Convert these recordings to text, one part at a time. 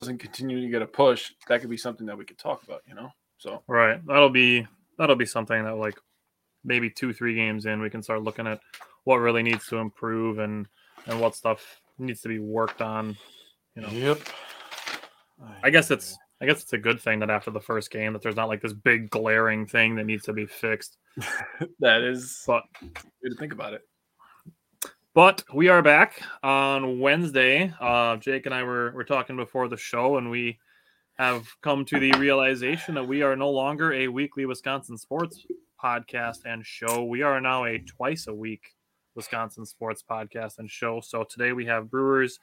Doesn't continue to get a push, that could be something that we could talk about, you know? So Right. That'll be that'll be something that like maybe two, three games in, we can start looking at what really needs to improve and and what stuff needs to be worked on. You know, Yep. I guess it's I guess it's a good thing that after the first game that there's not like this big glaring thing that needs to be fixed. that is But way to think about it. But we are back on Wednesday. Uh, Jake and I were, were talking before the show, and we have come to the realization that we are no longer a weekly Wisconsin sports podcast and show. We are now a twice a week Wisconsin sports podcast and show. So today we have Brewers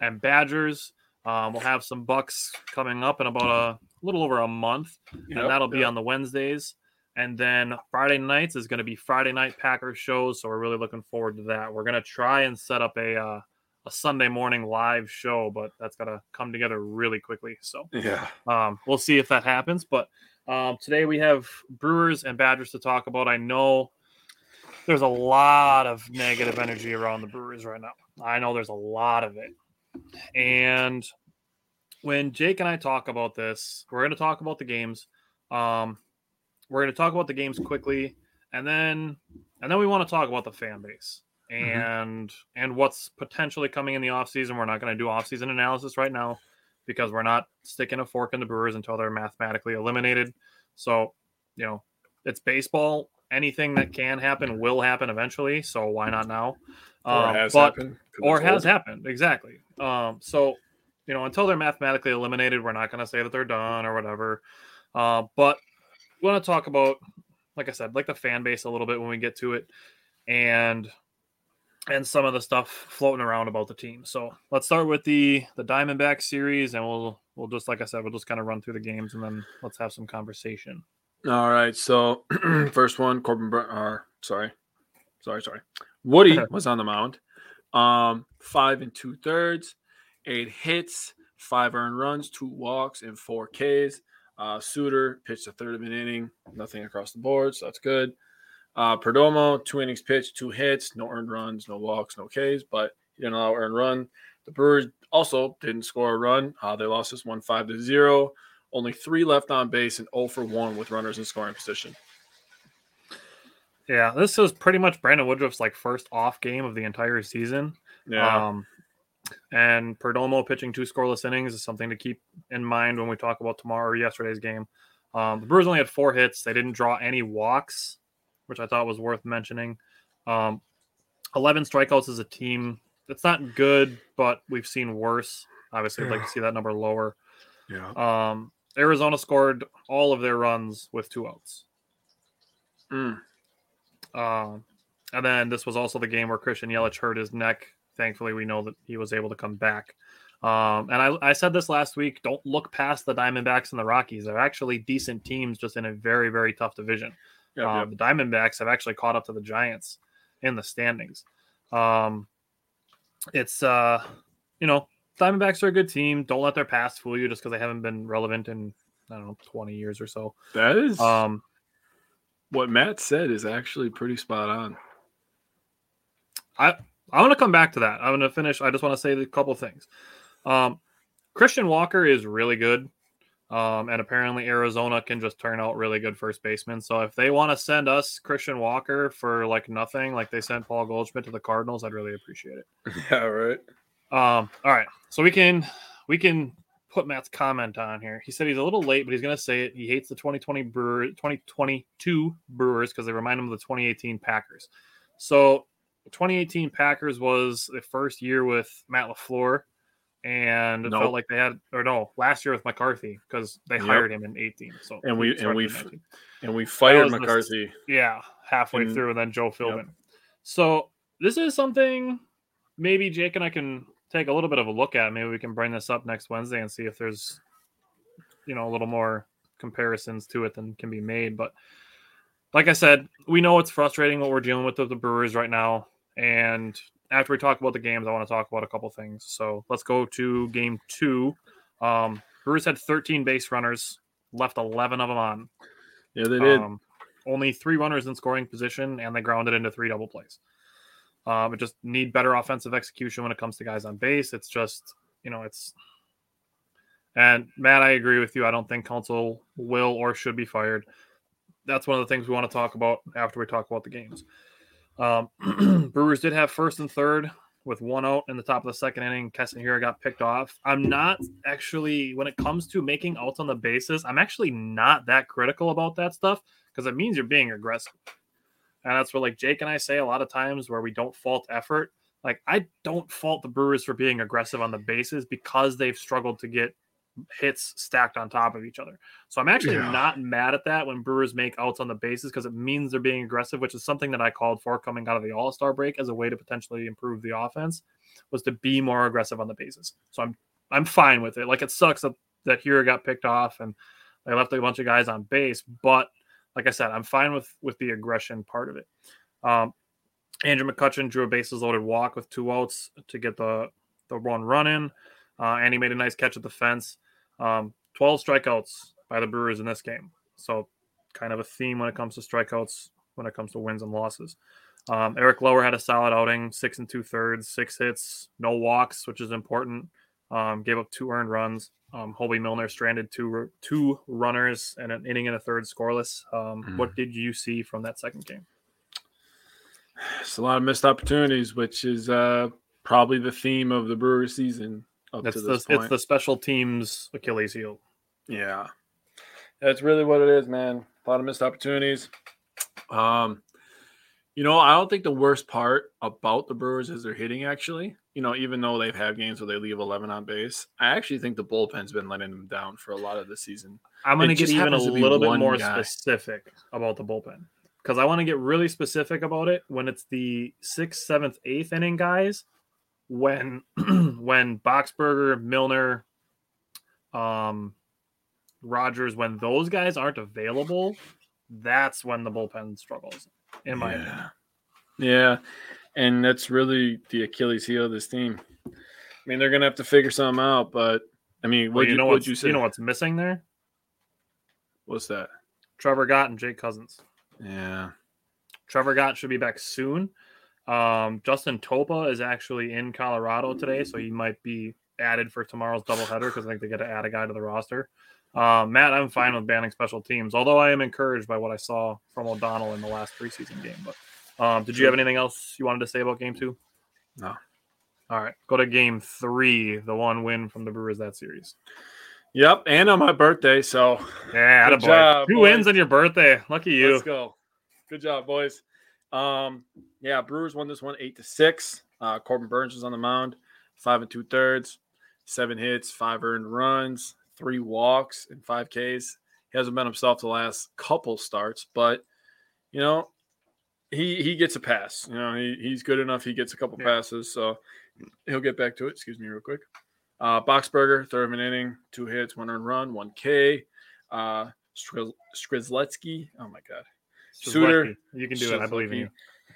and Badgers. Um, we'll have some Bucks coming up in about a little over a month, Yep, and that'll be yep. on the Wednesdays. And then Friday nights is going to be Friday night Packers shows, so we're really looking forward to that. We're going to try and set up a uh, a Sunday morning live show, but that's got to come together really quickly. So Yeah. um, we'll see if that happens. But um, today we have Brewers and Badgers to talk about. I know there's a lot of negative energy around the Brewers right now. I know there's a lot of it. And when Jake and I talk about this, we're going to talk about the games. Um, we're going to talk about the games quickly, and then and then we want to talk about the fan base and and what's potentially coming in the offseason. We're not going to do offseason analysis right now because we're not sticking a fork in the Brewers until they're mathematically eliminated. So, you know, it's baseball. Anything that can happen will happen eventually. So why not now? Or Um, has but- happened. or has happened exactly. Um, so you know, until they're mathematically eliminated, we're not going to say that they're done or whatever. Uh, but want to talk about, like I said, like the fan base a little bit when we get to it, and and some of the stuff floating around about the team. So let's start with the the Diamondback series, and we'll we'll just like I said, we'll just kind of run through the games, and then let's have some conversation. All right. So first one, Corbin Burn or sorry. Sorry, sorry. Woody was on the mound. Um, five and two thirds, eight hits, five earned runs, two walks, and four Ks. Uh, Suter pitched a third of an inning, nothing across the board, so that's good. Uh, Perdomo, two innings pitched, two hits, no earned runs, no walks, no Ks, but he didn't allow earned run. The Brewers also didn't score a run. Uh, they lost this one five to zero. Only three left on base and 0 for 1 with runners in scoring position. Yeah, this is pretty much Brandon Woodruff's like first off game of the entire season. Yeah. Um, and Perdomo pitching two scoreless innings is something to keep in mind when we talk about tomorrow or yesterday's game. Um, the Brewers only had four hits. They didn't draw any walks, which I thought was worth mentioning. Um, 11 strikeouts as a team. It's not good, but we've seen worse. Obviously, I'd like to see that number lower. yeah. Um, Arizona scored all of their runs with two outs. Mm. Um, and then this was also the game where Christian Yelich hurt his neck. Thankfully, we know that he was able to come back. Um, and I, I said this last week don't look past the Diamondbacks and the Rockies. They're actually decent teams, just in a very, very tough division. Yep, um, yep. The Diamondbacks have actually caught up to the Giants in the standings. Um, it's, uh, you know, Diamondbacks are a good team. Don't let their past fool you just because they haven't been relevant in, I don't know, 20 years or so. That is Um, what Matt said is actually pretty spot on. I I want to come back to that. I'm going to finish. I just want to say a couple things. Um, Christian Walker is really good, um, and apparently Arizona can just turn out really good first basemen. So if they want to send us Christian Walker for like nothing, like they sent Paul Goldschmidt to the Cardinals, I'd really appreciate it. Yeah, right. Um, all right, so we can we can put Matt's comment on here. He said he's a little late, but he's going to say it. He hates the 2020 Brewer 2022 Brewers because they remind him of the 2018 Packers. So, 2018 Packers was the first year with Matt LaFleur, and it Nope. felt like they had or no last year with McCarthy because they Yep. hired him in 18. So And we- and we in f- 19. And we fired the- McCarthy. Yeah, halfway And- through, and then Joe Philbin. So this is something maybe Jake and I can take a little bit of a look at. Maybe we can bring this up next Wednesday and see if there's, you know, a little more comparisons to it than can be made. But like I said, we know it's frustrating what we're dealing with with the Brewers right now. And after we talk about the games, I want to talk about a couple things. So let's go to game two. Um, Brewers had 13 base runners, left 11 of them on. Yeah, they did. Um, only three runners in scoring position, and they grounded into three double plays. Um, it just need better offensive execution when it comes to guys on base. It's just, you know, it's. And Matt, I agree with you. I don't think Counsell will or should be fired. That's one of the things we want to talk about after we talk about the games. Um, Brewers did have first and third with one out in the top of the second inning. Keston Hiura got picked off. I'm not actually, when it comes to making outs on the bases, I'm actually not that critical about that stuff because it means you're being aggressive. And that's what like Jake and I say a lot of times where we don't fault effort. Like I don't fault the Brewers for being aggressive on the bases because they've struggled to get hits stacked on top of each other. So I'm actually Yeah. not mad at that when Brewers make outs on the bases because it means they're being aggressive, which is something that I called for coming out of the All-Star break as a way to potentially improve the offense was to be more aggressive on the bases. So I'm I'm fine with it. Like it sucks that that Hiura got picked off and they left a bunch of guys on base, but like I said, I'm fine with with the aggression part of it. Um, Andrew McCutchen drew a bases loaded walk with two outs to get the the one run in, uh, and he made a nice catch at the fence. Um, 12 strikeouts by the Brewers in this game, so kind of a theme when it comes to strikeouts when it comes to wins and losses. Um, Eric Lauer had a solid outing, six and two thirds, six hits, no walks, which is important. Um, gave up two earned runs. Um, Hoby Milner stranded two two runners and an inning and a third scoreless. Um, Mm. What did you see from that second game? It's a lot of missed opportunities, which is uh, probably the theme of the Brewers season up It's to the point. it's the special teams Achilles heel. Yeah. That's really what it is, man. A lot of missed opportunities. Um, you know, I don't think the worst part about the Brewers is their hitting, actually. You know, even though they've had games where they leave 11 on base, I actually think the bullpen's been letting them down for a lot of the season. I'm going to get even a happens to be little bit more guy. specific about the bullpen because I want to get really specific about it when it's the sixth, seventh, eighth inning guys. When when Boxberger, Milner, um, Rogers, when those guys aren't available, that's when the bullpen struggles. In my opinion. yeah. Yeah. And that's really the Achilles heel of this team. I mean, they're going to have to figure something out, but I mean, Well, what you know what's you you, know what's missing there? What's that? Trevor Gott and Jake Cousins. Yeah. Trevor Gott should be back soon. Um, Justin Topa is actually in Colorado today, so he might be added for tomorrow's doubleheader because I think they get to add a guy to the roster. Um, Matt, I'm fine with banning special teams, although I am encouraged by what I saw from O'Donnell in the last preseason game. But um, did you have anything else you wanted to say about game two? No. All right, go to game three, the one win from the Brewers that series. Yep. And on my birthday. So Yeah, Good job, Two boys. wins on your birthday. Lucky you. Let's go. Good job, boys. Um, yeah, Brewers won this one eight to six. Uh, Corbin Burnes was on the mound, five and two thirds, seven hits, five earned runs, three walks, and five Ks. He hasn't been himself the last couple starts, but you know, he he gets a pass. You know, he, he's good enough. He gets a couple Yeah. passes, so he'll get back to it. Excuse me, real quick. Uh, Boxberger, third of an inning, two hits, one earned run, one K. Uh, Skrizletsky, oh my god, Suter. Suter, you can do it. I believe in you.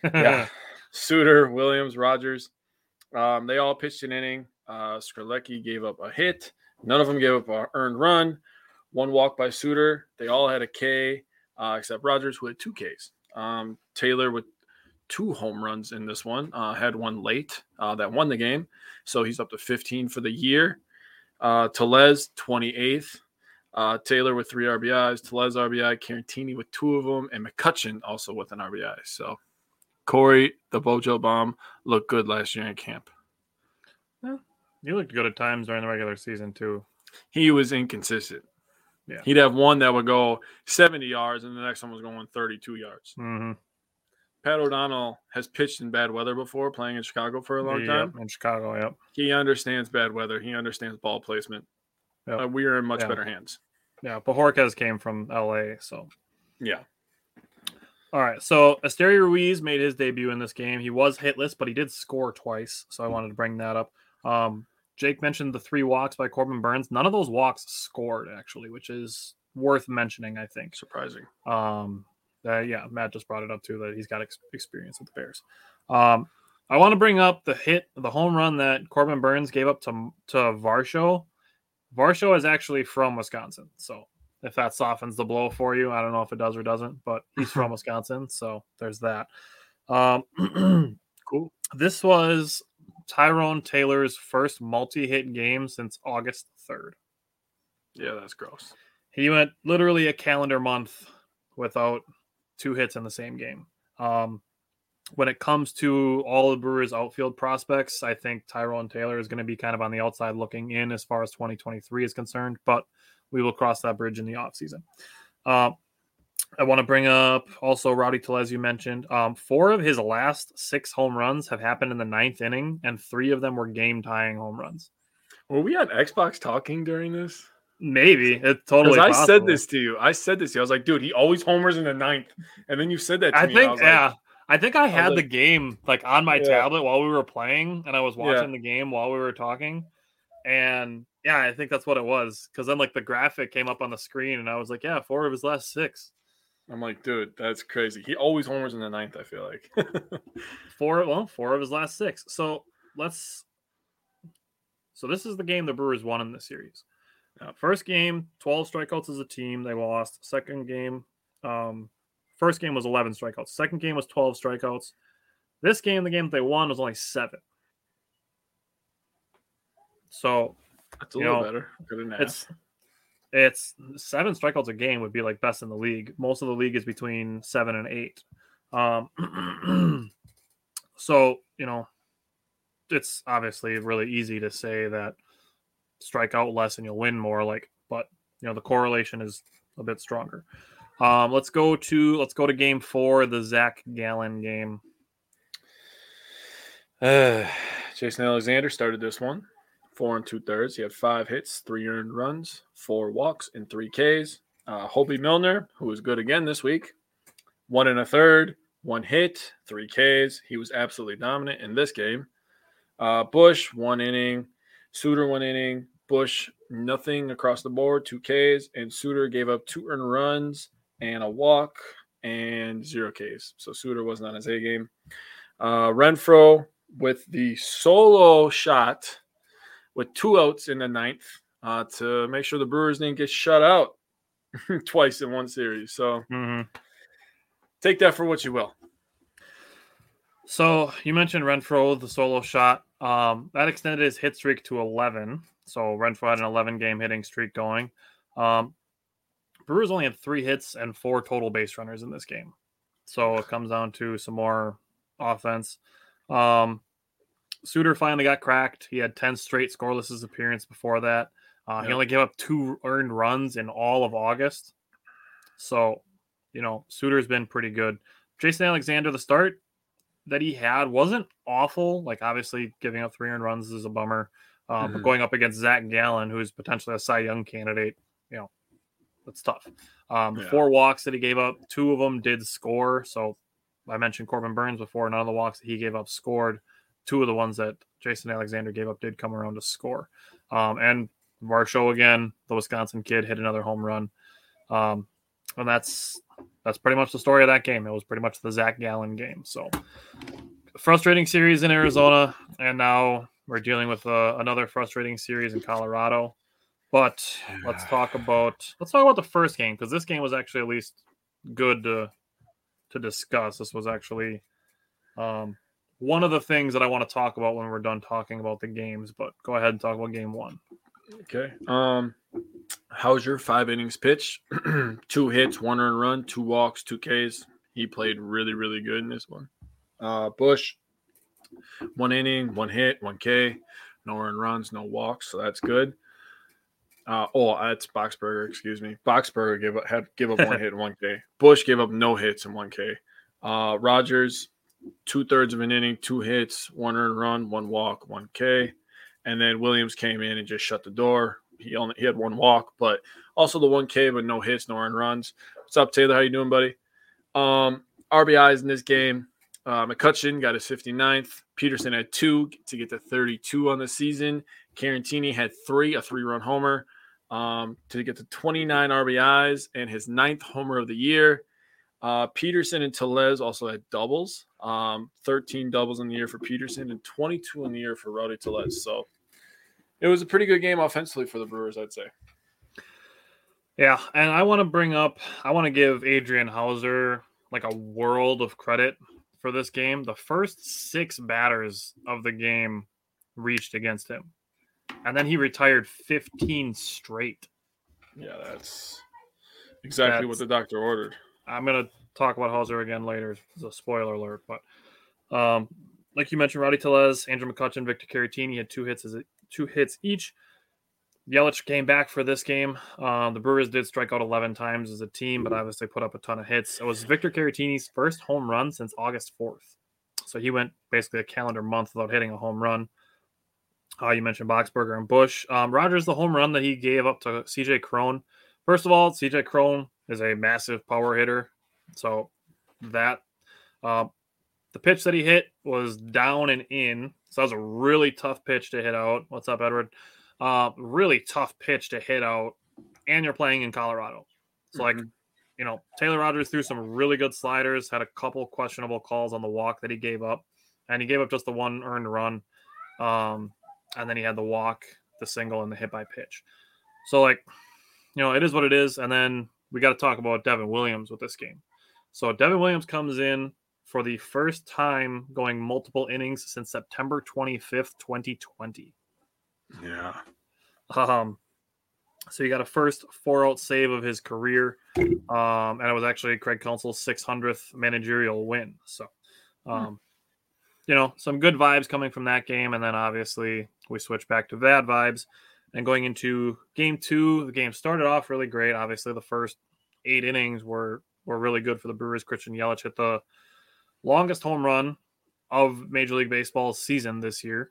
yeah. Suter, Williams, Rogers. Um, they all pitched an inning. Uh, Skrlecki gave up a hit. None of them gave up a earned run. One walk by Suter. They all had a K, uh, except Rogers, who had two Ks. Um, Taylor with two home runs in this one. Uh, had one late uh, that won the game, so he's up to 15 for the year. Uh, Tellez 28th. Uh, Taylor with three RBIs, Tellez RBI, Caratini with two of them, and McCutchen also with an RBI. So Corey, the Bojo bomb, looked good last year in camp. You looked good at times during the regular season too. He was inconsistent. Yeah. He'd have one that would go 70 yards, and the next one was going 32 yards. Mm-hmm. Pat O'Donnell has pitched in bad weather before, playing in Chicago for a long time. in Chicago. Yep. He understands bad weather. He understands ball placement. Yep. Uh, we are in much Yeah. better hands. Yeah, Bojorquez came from L.A. So Yeah. all right. So Esteury Ruiz made his debut in this game. He was hitless, but he did score twice. So I wanted to bring that up. Um, Jake mentioned the three walks by Corbin Burnes. None of those walks scored actually, which is worth mentioning. I think surprising. Um, uh, yeah, Matt just brought it up too that he's got ex- experience with the Bears. Um, I want to bring up the hit, the home run that Corbin Burnes gave up to to Varsho. Varsho is actually from Wisconsin, so if that softens the blow for you, I don't know if it does or doesn't, but he's from Wisconsin, so there's that. Um, cool. This was Tyrone Taylor's first multi-hit game since August third. Yeah, that's gross. He went literally a calendar month without two hits in the same game. Um, when it comes to all the Brewers outfield prospects, I think Tyrone Taylor is going to be kind of on the outside looking in as far as 2023 is concerned, but we will cross that bridge in the offseason. Uh, I want to bring up also Rowdy Tellez, you mentioned. Um, four of his last six home runs have happened in the ninth inning, and three of them were game tying home runs. Were we on Xbox talking during this? Maybe it's totally. I possible. said this to you. I said this to you. I was like, dude, he always homers in the ninth, and then you said that. I me, think, I yeah. Like, I think I had I the game like on my yeah. tablet while we were playing, and I was watching yeah. the game while we were talking, and yeah, I think that's what it was. Because then like the graphic came up on the screen, and I was like, yeah, four of his last six. I'm like, dude, that's crazy. He always homers in the ninth. I feel like four. Well, four of his last six. So let's. So this is the game the Brewers won in the series. Uh, first game, 12 strikeouts as a team. They lost. Second game, um, first game was 11 strikeouts. Second game was 12 strikeouts. This game, the game that they won, was only seven. So that's a little know, better. It's it's seven strikeouts a game would be like best in the league. Most of the league is between seven and eight. Um, so you know, it's obviously really easy to say that strike out less and you'll win more. Like, but you know, the correlation is a bit stronger. Um, let's go to let's go to game four, the Zach Gallen game. Uh, Jason Alexander started this one, four and two thirds. He had five hits, three earned runs, four walks, and three Ks. Uh, Hoby Milner, who was good again this week, one and a third, one hit, three Ks. He was absolutely dominant in this game. Uh, Bush, one inning, Suter one inning, Bush nothing across the board, two Ks, and Suter gave up two earned runs and a walk and zero Ks. So Suter wasn't on his A game. Uh, Renfroe with the solo shot with two outs in the ninth uh, to make sure the Brewers didn't get shut out twice in one series. So mm-hmm. take that for what you will. So you mentioned Renfroe, the solo shot. Um, that extended his hit streak to 11. So Renfroe had an 11 game hitting streak going. Um, Brewers only had three hits and four total base runners in this game. So it comes down to some more offense. Um, Suter finally got cracked. He had 10 straight scoreless appearance before that. Uh, yep. He only gave up two earned runs in all of August. So, you know, Suter's been pretty good. Jason Alexander, the start, that he had wasn't awful. Like obviously giving up three earned runs is a bummer. Um, mm-hmm. But going up against Zach Gallen, who's potentially a Cy Young candidate, that's tough. Um, yeah. Four walks that he gave up, two of them did score. So I mentioned Corbin Burnes before. None of the walks that he gave up scored. Two of the ones that Jason Alexander gave up did come around to score. Um, and Varsho again, the Wisconsin kid, hit another home run. Um, and that's that's pretty much the story of that game. It was pretty much the Zach Gallen game. So frustrating series in Arizona, and now we're dealing with uh, another frustrating series in Colorado. But let's talk about let's talk about the first game because this game was actually at least good to to discuss. This was actually um, one of the things that I want to talk about when we're done talking about the games. But go ahead and talk about game one. Okay. Um, Houser five innings pitch? two hits, one earned run, two walks, two Ks. He played really, really good in this one. Uh, Bush, one inning, one hit, one K, no earned runs, no walks, so that's good. Uh, oh, that's Boxberger. Excuse me. Boxberger gave up had give up one hit and one K. Bush gave up no hits and one K. Uh, Rogers, two thirds of an inning, two hits, one earned run, one walk, one K. And then Williams came in and just shut the door. He only he had one walk, but also the one K, but no hits, no earned runs. What's up, Taylor? How you doing, buddy? Um, RBIs in this game. Uh, McCutchen got his 59th. Peterson had two to get to 32 on the season. Caratini had three, a three run homer um, to get to 29 RBIs and his ninth homer of the year. Uh, Peterson and Tellez also had doubles, um, 13 doubles in the year for Peterson and 22 in the year for Rowdy Tellez. So it was a pretty good game offensively for the Brewers, I'd say. Yeah, and I want to bring up, I want to give Adrian Houser like a world of credit for this game. The first six batters of the game reached against him, and then he retired 15 straight. Yeah, that's exactly That's- what the doctor ordered. I'm gonna talk about Houser again later. It's a spoiler alert, but um, like you mentioned, Rowdy Tellez, Andrew McCutchen, Victor Caratini had two hits as two hits each. Yelich came back for this game. Um, the Brewers did strike out 11 times as a team, but obviously put up a ton of hits. It was Victor Caratini's first home run since August 4th. So he went basically a calendar month without hitting a home run. Uh, you mentioned Boxberger and Bush. Um, Rogers, the home run that he gave up to CJ Cron. First of all, CJ Cron is a massive power hitter. So that uh, the pitch that he hit was down and in. So that was a really tough pitch to hit out. What's up, Edward? Uh, really tough pitch to hit out. And you're playing in Colorado. So, like, Mhm. you know, Taylor Rogers threw some really good sliders, had a couple questionable calls on the walk that he gave up. And he gave up just the one earned run. Um, and then he had the walk, the single, and the hit by pitch. So, like, you know, it is what it is. And then we got to talk about Devin Williams with this game. So Devin Williams comes in for the first time going multiple innings since September 25th, 2020. Yeah. Um, so he got a first four out save of his career. Um, and it was actually Craig Counsell's 600th managerial win. So, um, you know, some good vibes coming from that game. And then obviously we switch back to bad vibes. And going into game two, the game started off really great. Obviously, the first eight innings were were really good for the Brewers. Christian Yelich hit the longest home run of Major League Baseball's season this year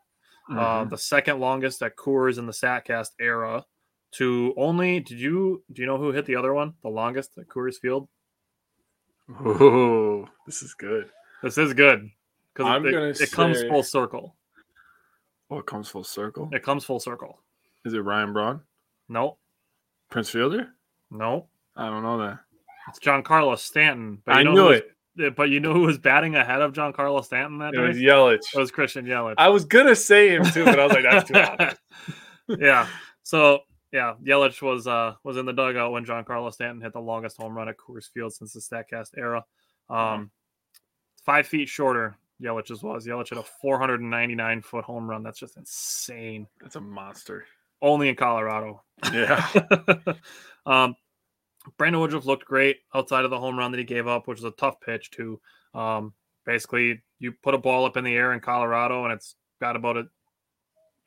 uh, Mhm. the second longest at Coors in the Statcast era. To only, did you do you know who hit the other one? The longest at Coors Field. Ooh, this is good. This is good because I'm it, it comes full circle. Oh, it comes full circle. It comes full circle. Is it Ryan Braun? No, Prince Fielder? no, I don't know that. it's Giancarlo Stanton. But I you know knew was- it. But you know who was batting ahead of Giancarlo Stanton that It day? was Yelich. It was Christian Yelich. I was gonna say him too, but I was like, that's too obvious. yeah. So yeah, Yelich was uh was in the dugout when Giancarlo Stanton hit the longest home run at Coors Field since the Statcast era. Um, five feet shorter. Yelich's was. Yelich had a 499 foot home run. That's just insane. That's a monster. Only in Colorado. Yeah. um, Brandon Woodruff looked great outside of the home run that he gave up, which was a tough pitch too. Um, basically, you put a ball up in the air in Colorado, and it's got about a,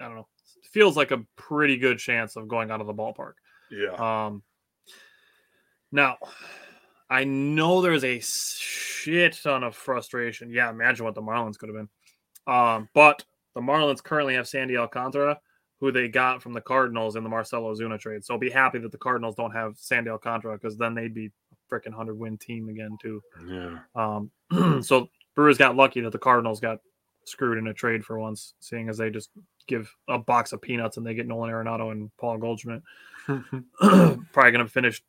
I don't know, feels like a pretty good chance of going out of the ballpark. Yeah. Um, now, I know there's a shit ton of frustration. Yeah, imagine what the Marlins could have been. Um, but the Marlins currently have Sandy Alcantara, who they got from the Cardinals in the Marcell Ozuna trade. So be happy that the Cardinals don't have Sandy Alcantara because then they'd be a freaking hundred win team again too. Yeah. Um, so Brewers got lucky that the Cardinals got screwed in a trade for once, seeing as they just give a box of peanuts and they get Nolan Arenado and Paul Goldschmidt. Probably going to finish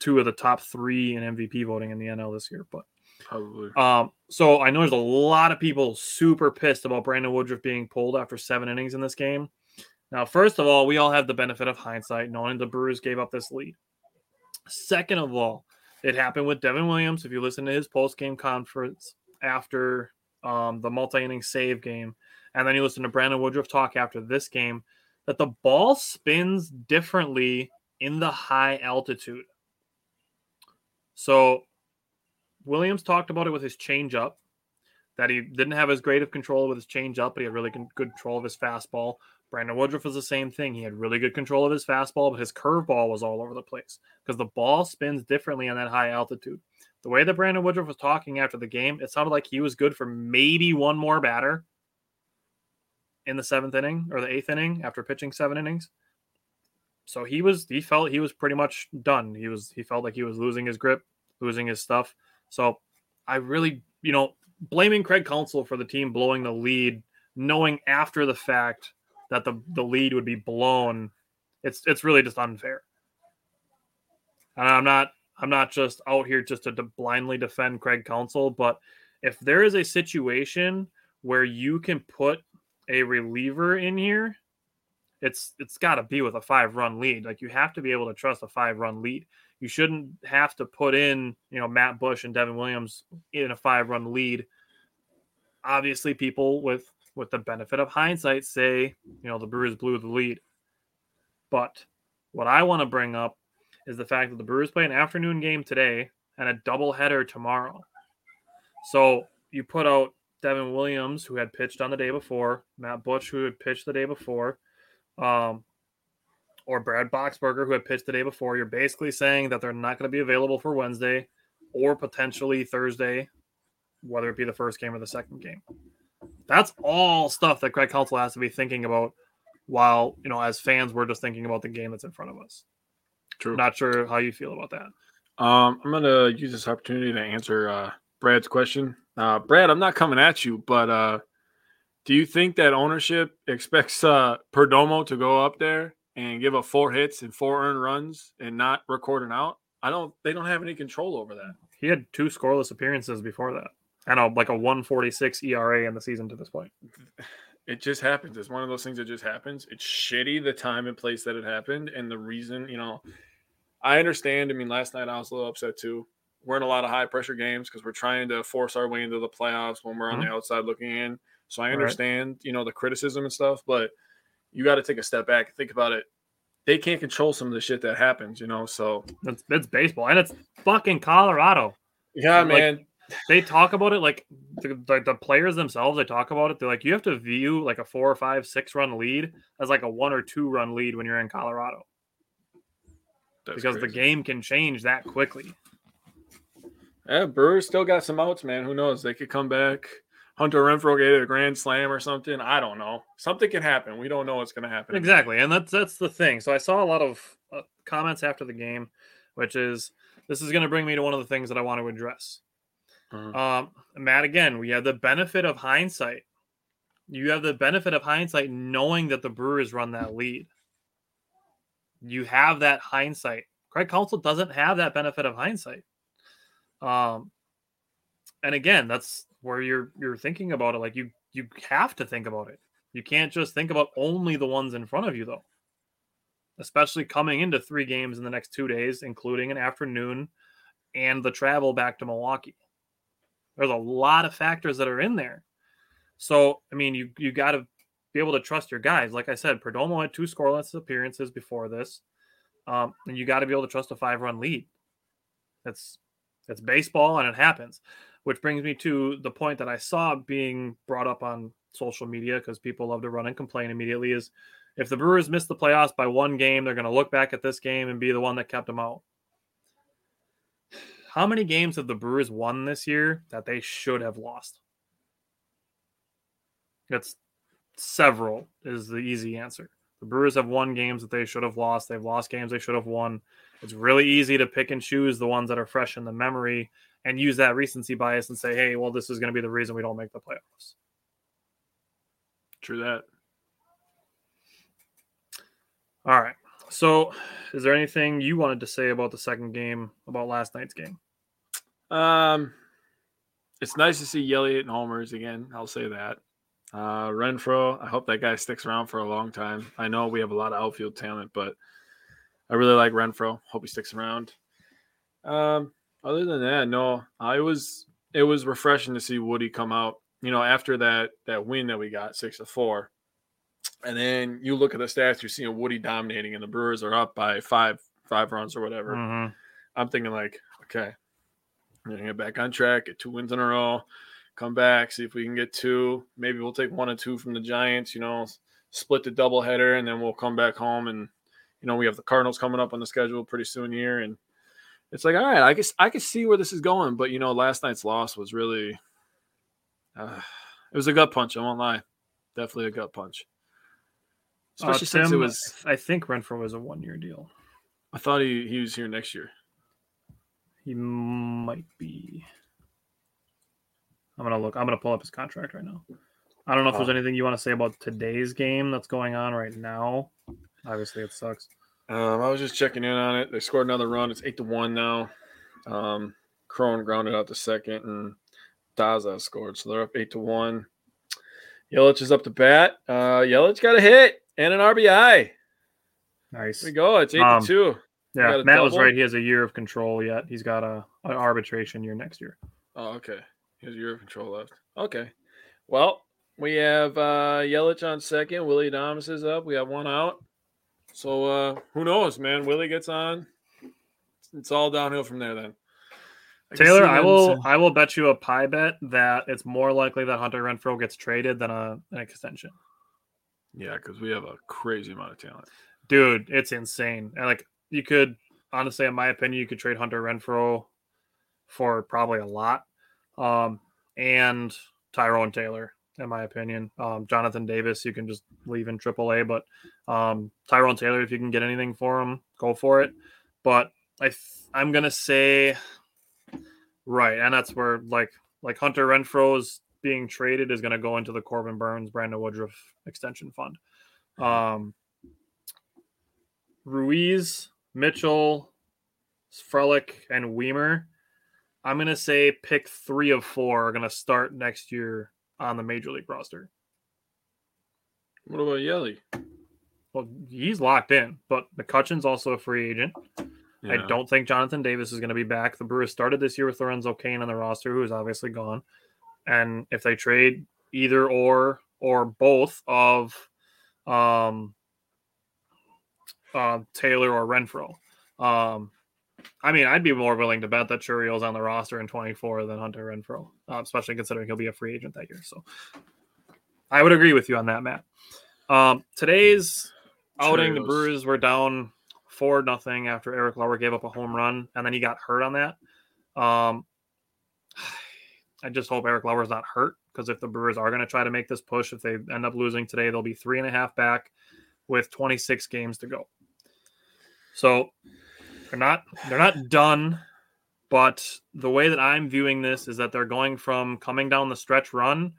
two of the top three in MVP voting in the NL this year. But Probably. um, so I know there's a lot of people super pissed about Brandon Woodruff being pulled after seven innings in this game. Now, first of all, we all have the benefit of hindsight, knowing the Brewers gave up this lead. Second of all, it happened with Devin Williams. If you listen to his post game conference after um, the multi inning save game, and then you listen to Brandon Woodruff talk after this game, that the ball spins differently in the high altitude. So Williams talked about it with his changeup, that he didn't have as great of control with his changeup, but he had really good control of his fastball. Brandon Woodruff was the same thing. He had really good control of his fastball, but his curveball was all over the place because the ball spins differently on that high altitude. The way that Brandon Woodruff was talking after the game, it sounded like he was good for maybe one more batter in the seventh inning or the eighth inning after pitching seven innings. So he was he felt he was pretty much done. He was he felt like he was losing his grip, losing his stuff. So I really, you know, blaming Craig Counsell for the team blowing the lead, knowing after the fact that the, the lead would be blown, it's it's really just unfair. And I'm not I'm not just out here just to blindly defend Craig Counsell, but if there is a situation where you can put a reliever in here, it's it's got to be with a five run lead. Like you have to be able to trust a five run lead. You shouldn't have to put in you know Matt Bush and Devin Williams in a five run lead. Obviously, people with with the benefit of hindsight say you know the Brewers blew the lead, but what I want to bring up is the fact that the Brewers play an afternoon game today and a doubleheader tomorrow. So you put out Devin Williams, who had pitched on the day before, Matt Bush, who had pitched the day before, um, or Brad Boxberger, who had pitched the day before. You're basically saying that they're not going to be available for Wednesday or potentially Thursday, whether it be the first game or the second game. That's all stuff that Craig Counsell has to be thinking about while, you know, as fans, we're just thinking about the game that's in front of us. True. Not sure how you feel about that. Um, I'm going to use this opportunity to answer uh, Brad's question. Uh, Brad, I'm not coming at you, but uh, do you think that ownership expects uh, Perdomo to go up there and give up four hits and four earned runs and not record an out? I don't. They don't have any control over that. He had two scoreless appearances before that, and a, like a 146 ERA in the season to this point. It just happens. It's one of those things that just happens. It's shitty the time and place that it happened, and the reason. You know, I understand. I mean, last night I was a little upset too we're in a lot of high pressure games because we're trying to force our way into the playoffs when we're on mm-hmm. the outside looking in. So I understand, right. you know, the criticism and stuff, but you got to take a step back and think about it. They can't control some of the shit that happens, you know. So it's, it's baseball and it's fucking Colorado. Yeah, like, man. They talk about it like the, the, the players themselves. They talk about it. They're like, you have to view like a four or five, six run lead as like a one or two run lead when you're in Colorado. That's because crazy. the game can change that quickly. Yeah, Brewers still got some outs, man. Who knows? They could come back. Hunter Renfroe get a grand slam or something. I don't know. Something can happen. We don't know what's going to happen. Exactly, and that's that's the thing. So I saw a lot of uh, comments after the game, which is this is going to bring me to one of the things that I want to address. Mm-hmm. Um, Matt, again, we have the benefit of hindsight. You have the benefit of hindsight knowing that the Brewers run that lead. You have that hindsight. Craig Counsell doesn't have that benefit of hindsight. Um, and again, that's where you're you're thinking about it. Like you you have to think about it. You can't just think about only the ones in front of you, though. Especially coming into three games in the next two days, including an afternoon and the travel back to Milwaukee. There's a lot of factors that are in there. So, I mean, you you got to be able to trust your guys. Like I said, Perdomo had two scoreless appearances before this, um, and you got to be able to trust a five run lead. That's it's baseball and it happens. Which brings me to the point that I saw being brought up on social media because people love to run and complain immediately is if the Brewers miss the playoffs by one game, they're going to look back at this game and be the one that kept them out. How many games have the Brewers won this year that they should have lost? It's several, is the easy answer. The Brewers have won games that they should have lost. They've lost games they should have won. It's really easy to pick and choose the ones that are fresh in the memory and use that recency bias and say, hey, well, this is going to be the reason we don't make the playoffs. True that. All right. So, is there anything you wanted to say about the second game, about last night's game? Um, it's nice to see Elliott and homers again. I'll say that. Uh, Renfroe, I hope that guy sticks around for a long time. I know we have a lot of outfield talent, but I really like Renfroe. Hope he sticks around. Um, other than that, no, I was it was refreshing to see Woody come out. You know, after that that win that we got six to four, and then you look at the stats, you're seeing Woody dominating, and the Brewers are up by five five runs or whatever. Mm-hmm. I'm thinking like, okay, get back on track, get two wins in a row, come back, see if we can get two. Maybe we'll take one and two from the Giants. You know, split the doubleheader, and then we'll come back home and you know we have the Cardinals coming up on the schedule pretty soon here, and it's like all right, I guess I can see where this is going, but you know last night's loss was really uh, it was a gut punch. I won't lie, definitely a gut punch. Uh, Especially uh, Tim, since it was. I think Renfroe was a one year deal. I thought he, he was here next year. He might be. I'm gonna look. I'm gonna pull up his contract right now. I don't know if there's Oh. anything you want to say about today's game that's going on right now. Obviously, it sucks. Um, I was just checking in on it. They scored another run. It's eight to one now. Um, Cron grounded out the second, and Daza scored, so they're up eight to one. Yelich is up to bat. Uh, Yelich got a hit and an RBI. Nice. There we go. It's eight Um, to two. Yeah, got a Matt was right. He has a year of control yet. He's got a an arbitration year next year. Oh, okay. Here's your control left. Okay. Well, we have uh Yelich on second. Willy Adames is up. We have one out. So uh who knows, man? Willy gets on. It's all downhill from there then. I Taylor, I will I will bet you a pie bet that it's more likely that Hunter Renfroe gets traded than a, an extension. Yeah, because we have a crazy amount of talent. Dude, it's insane. And like you could honestly, in my opinion, you could trade Hunter Renfroe for probably a lot. Um, and Tyrone Taylor, in my opinion. Um, Jonathan Davis, you can just leave in AAA, but um, Tyrone Taylor, if you can get anything for him, go for it. But I, th- I'm gonna say, right, and that's where like like Hunter Renfroe's being traded is gonna go into the Corbin Burnes, Brandon Woodruff extension fund. Um, Ruiz, Mitchell, Frelick, and Wiemer. I'm gonna say pick three of four are gonna start next year on the major league roster. What about Yelly? Well, he's locked in, but McCutchen's also a free agent. I don't think Jonathan Davis is going to be back. The Brewers started this year with Lorenzo Cain on the roster, who is obviously gone. And if they trade either or or both of um, uh, Taylor or Renfroe, um, I mean, I'd be more willing to bet that Chourio's on the roster in 24 than Hunter Renfroe, uh, especially considering he'll be a free agent that year. So I would agree with you on that, Matt. Um, today's outing, the Brewers were down four nothing after Eric Lauer gave up a home run, and then he got hurt on that. Um, I just hope Eric Lauer's not hurt because if the Brewers are going to try to make this push, if they end up losing today, they'll be three and a half back with 26 games to go. So they're not they're not done, but the way that I'm viewing this is that they're going from coming down the stretch run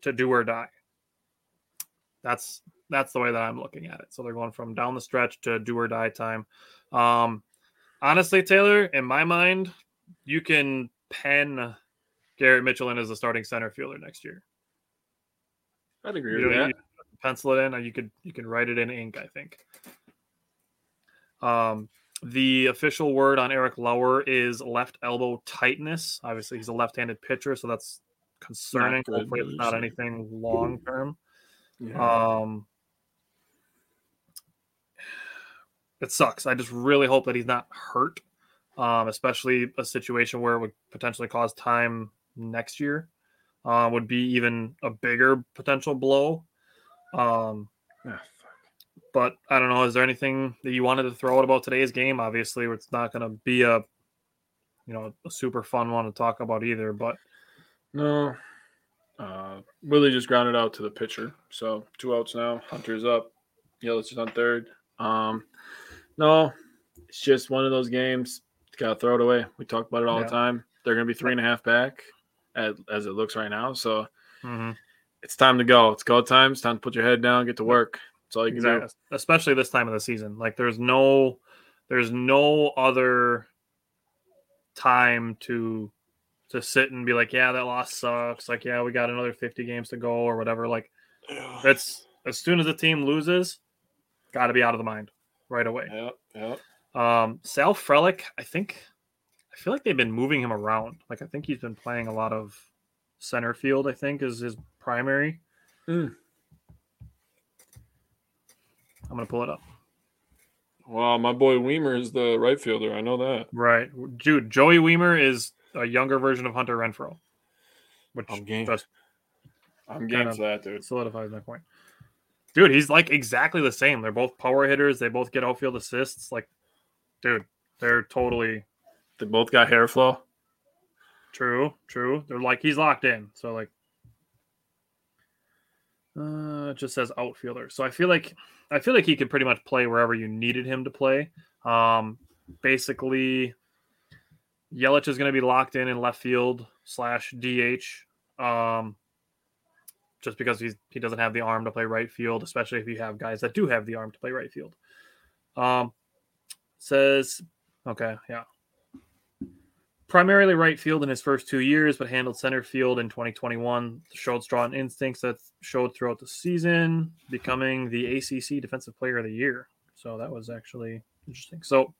to do or die. That's that's the way that I'm looking at it. So they're going from down the stretch to do or die time. Um, honestly, Taylor, in my mind, you can pen Garrett Mitchell in as a starting center fielder next year. I'd agree You with know, that. pencil it in, or you could you can write it in ink. I think. Um, the official word on Eric Lauer is left elbow tightness. Obviously, he's a left-handed pitcher, so that's concerning. good Hopefully, it's not anything long term. Yeah. Um, it sucks. I just really hope that he's not hurt, um, especially a situation where it would potentially cause time next year. Uh, would be even a bigger potential blow. Um, Ah, fuck. But I don't know. Is there anything that you wanted to throw out about today's game? Obviously, it's not going to be a, you know, a super fun one to talk about either. But No. Uh, Willy just grounded out to the pitcher. So two outs now. Hunter's up. Yelich is on third. Um, no, it's just one of those games. Got to throw it away. We talk about it all Yeah. the time. They're going to be three and a half back at, as it looks right now. So mhm. it's time to go. It's go time. It's time to put your head down, get to work. That's all you can Exactly. Especially this time of the season. Like there's no there's no other time to to sit and be like, yeah, that loss sucks. Like, yeah, we got another 50 games to go or whatever. Like do. it's as soon as the team loses, got to be out of the mind right away. Yep. Yep. Um, Sal Frelick, I think, I feel like they've been moving him around. Like I think he's been playing a lot of center field. I think is his primary. Mm. I'm gonna pull it up. Wow, my boy Wiemer is the right fielder. I know that. Right, dude. Joey Wiemer is a younger version of Hunter Renfroe, which I'm game. just I'm game for that, dude. solidifies my point. Dude, he's like exactly the same. They're both power hitters. They both get outfield assists. Like, dude, they're totally They both got hair flow. True, true. They're like he's locked in. So like uh it just says outfielder. So I feel like I feel like he could pretty much play wherever you needed him to play. Um basically Yelich is going to be locked in in left field slash DH. Um, just because he's he doesn't have the arm to play right field, especially if you have guys that do have the arm to play right field. Um, says, okay, yeah. Primarily right field in his first two years, but handled center field in 2021. Showed strong instincts that showed throughout the season, becoming the ACC Defensive Player of the Year. So that was actually interesting. So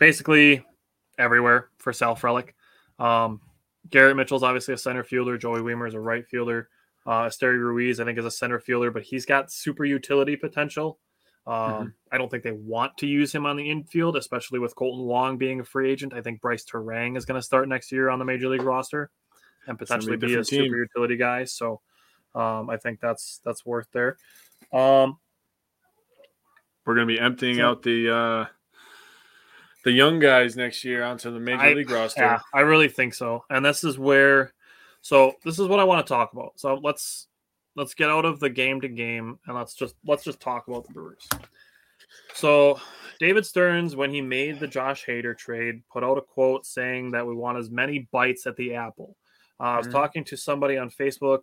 basically everywhere for Sal Frelick. Um, Garrett Mitchell's obviously a center fielder. Joey Wiemer is a right fielder. Uh, Esteury Ruiz, I think, is a center fielder, but he's got super utility potential. Um, mm-hmm. I don't think they want to use him on the infield, especially with Kolten Wong being a free agent. I think Brice Turang is going to start next year on the major league roster and potentially be, be, a super utility guy. So um, I think that's that's worth there. Um, We're going to be emptying so, out the uh, the young guys next year onto the major I, league roster. Yeah, I really think so. And this is where so this is what I want to talk about. So let's let's get out of the game to game and let's just let's just talk about the Brewers. So David Stearns, when he made the Josh Hader trade, put out a quote saying that we want as many bites at the apple. Uh, mm-hmm. I was mm-hmm. talking to somebody on Facebook,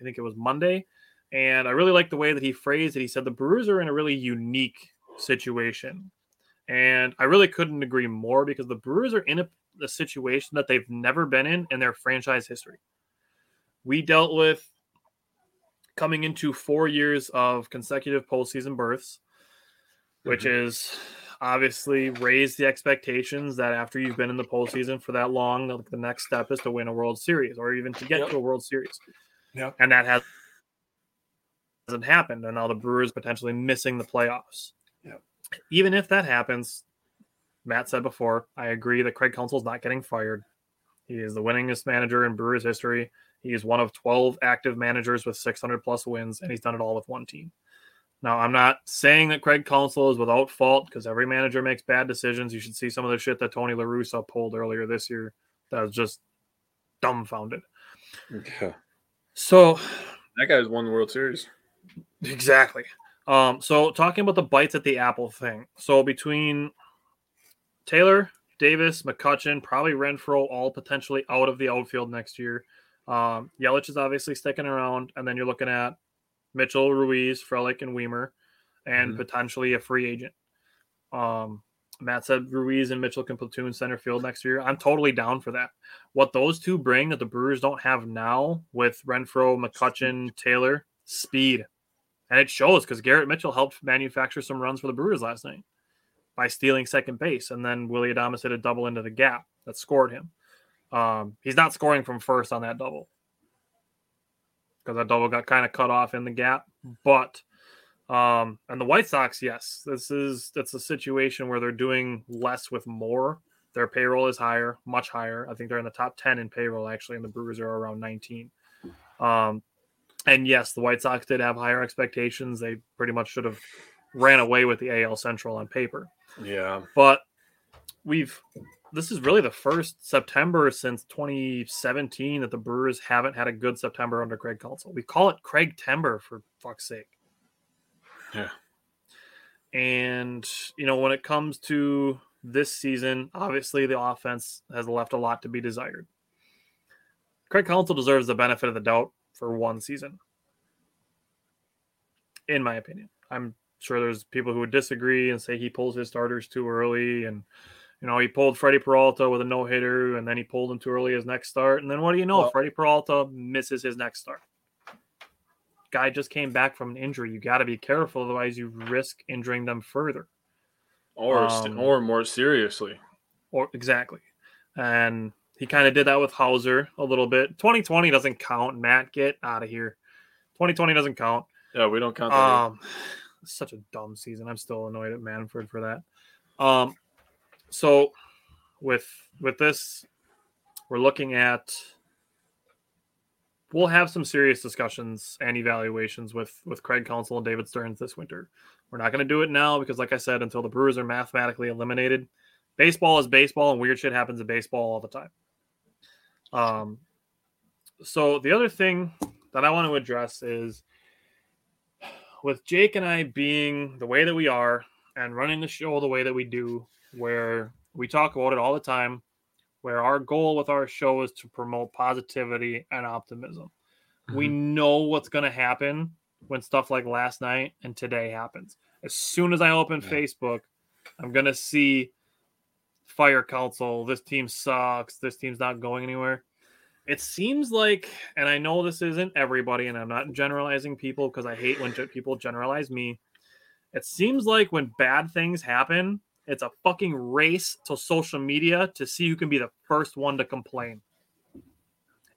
I think it was Monday, and I really like the way that he phrased it. He said the Brewers are in a really unique situation. And I really couldn't agree more because the Brewers are in a, a situation that they've never been in in their franchise history. We dealt with coming into four years of consecutive postseason berths, which mm-hmm. is obviously raised the expectations that after you've been in the postseason for that long, the, the next step is to win a World Series or even to get yep. to a World Series. Yep. And that has hasn't happened, and now the Brewers potentially missing the playoffs. Yep. Even if that happens, Matt said before, I agree that Craig Counsell is not getting fired. He is the winningest manager in Brewers history. He is one of 12 active managers with 600 plus wins, and he's done it all with one team. Now, I'm not saying that Craig Counsell is without fault because every manager makes bad decisions. You should see some of the shit that Tony La Russa pulled earlier this year. That was just dumbfounded. Yeah. So that guy's won the World Series. Exactly. Um, so talking about the bites at the apple thing. So between Taylor, Davis, McCutchen, probably Renfroe, all potentially out of the outfield next year. Um, Yelich is obviously sticking around, and then you're looking at Mitchell, Ruiz, Frelick, and Wiemer, and mm-hmm. potentially a free agent. Um, Matt said Ruiz and Mitchell can platoon center field next year. I'm totally down for that. What those two bring that the Brewers don't have now with Renfroe, McCutchen, Taylor, speed. And it shows because Garrett Mitchell helped manufacture some runs for the Brewers last night by stealing second base. And then Willy Adames hit a double into the gap that scored him. Um, he's not scoring from first on that double because that double got kind of cut off in the gap. But um, and the White Sox, yes, this is it's a situation where they're doing less with more. Their payroll is higher, much higher. I think they're in the top ten in payroll actually, and the Brewers are around 19. Um, and yes, the White Sox did have higher expectations. They pretty much should have ran away with the AL Central on paper. Yeah, but we've this is really the first September since 2017 that the Brewers haven't had a good September under Craig Counsell. We call it Craig Timber for fuck's sake. Yeah. And you know, when it comes to this season, obviously the offense has left a lot to be desired. Craig Counsell deserves the benefit of the doubt for one season. In my opinion. I'm sure there's people who would disagree and say he pulls his starters too early and you know, he pulled Freddie Peralta with a no hitter, and then he pulled him too early his next start. And then what do you know? Well, Freddie Peralta misses his next start. Guy just came back from an injury. You got to be careful, otherwise you risk injuring them further, or um, or more seriously. Or exactly, and he kind of did that with Houser a little bit. 2020 doesn't count. Matt, get out of here. 2020 doesn't count. Yeah, we don't count. That um, such a dumb season. I'm still annoyed at Manfred for that. Um, so with with this we're looking at we'll have some serious discussions and evaluations with with Craig Counsell and David Stearns this winter. We're not going to do it now because like I said until the Brewers are mathematically eliminated, baseball is baseball and weird shit happens in baseball all the time. Um so the other thing that I want to address is with Jake and I being the way that we are and running the show the way that we do where we talk about it all the time. where our goal with our show is to promote positivity and optimism. Mm-hmm. We know what's going to happen when stuff like last night and today happens. As soon as I open yeah. Facebook, I'm going to see fire Counsell. This team sucks. This team's not going anywhere. It seems like, and I know this isn't everybody, and I'm not generalizing people because I hate when people generalize me. It seems like when bad things happen, it's a fucking race to social media to see who can be the first one to complain.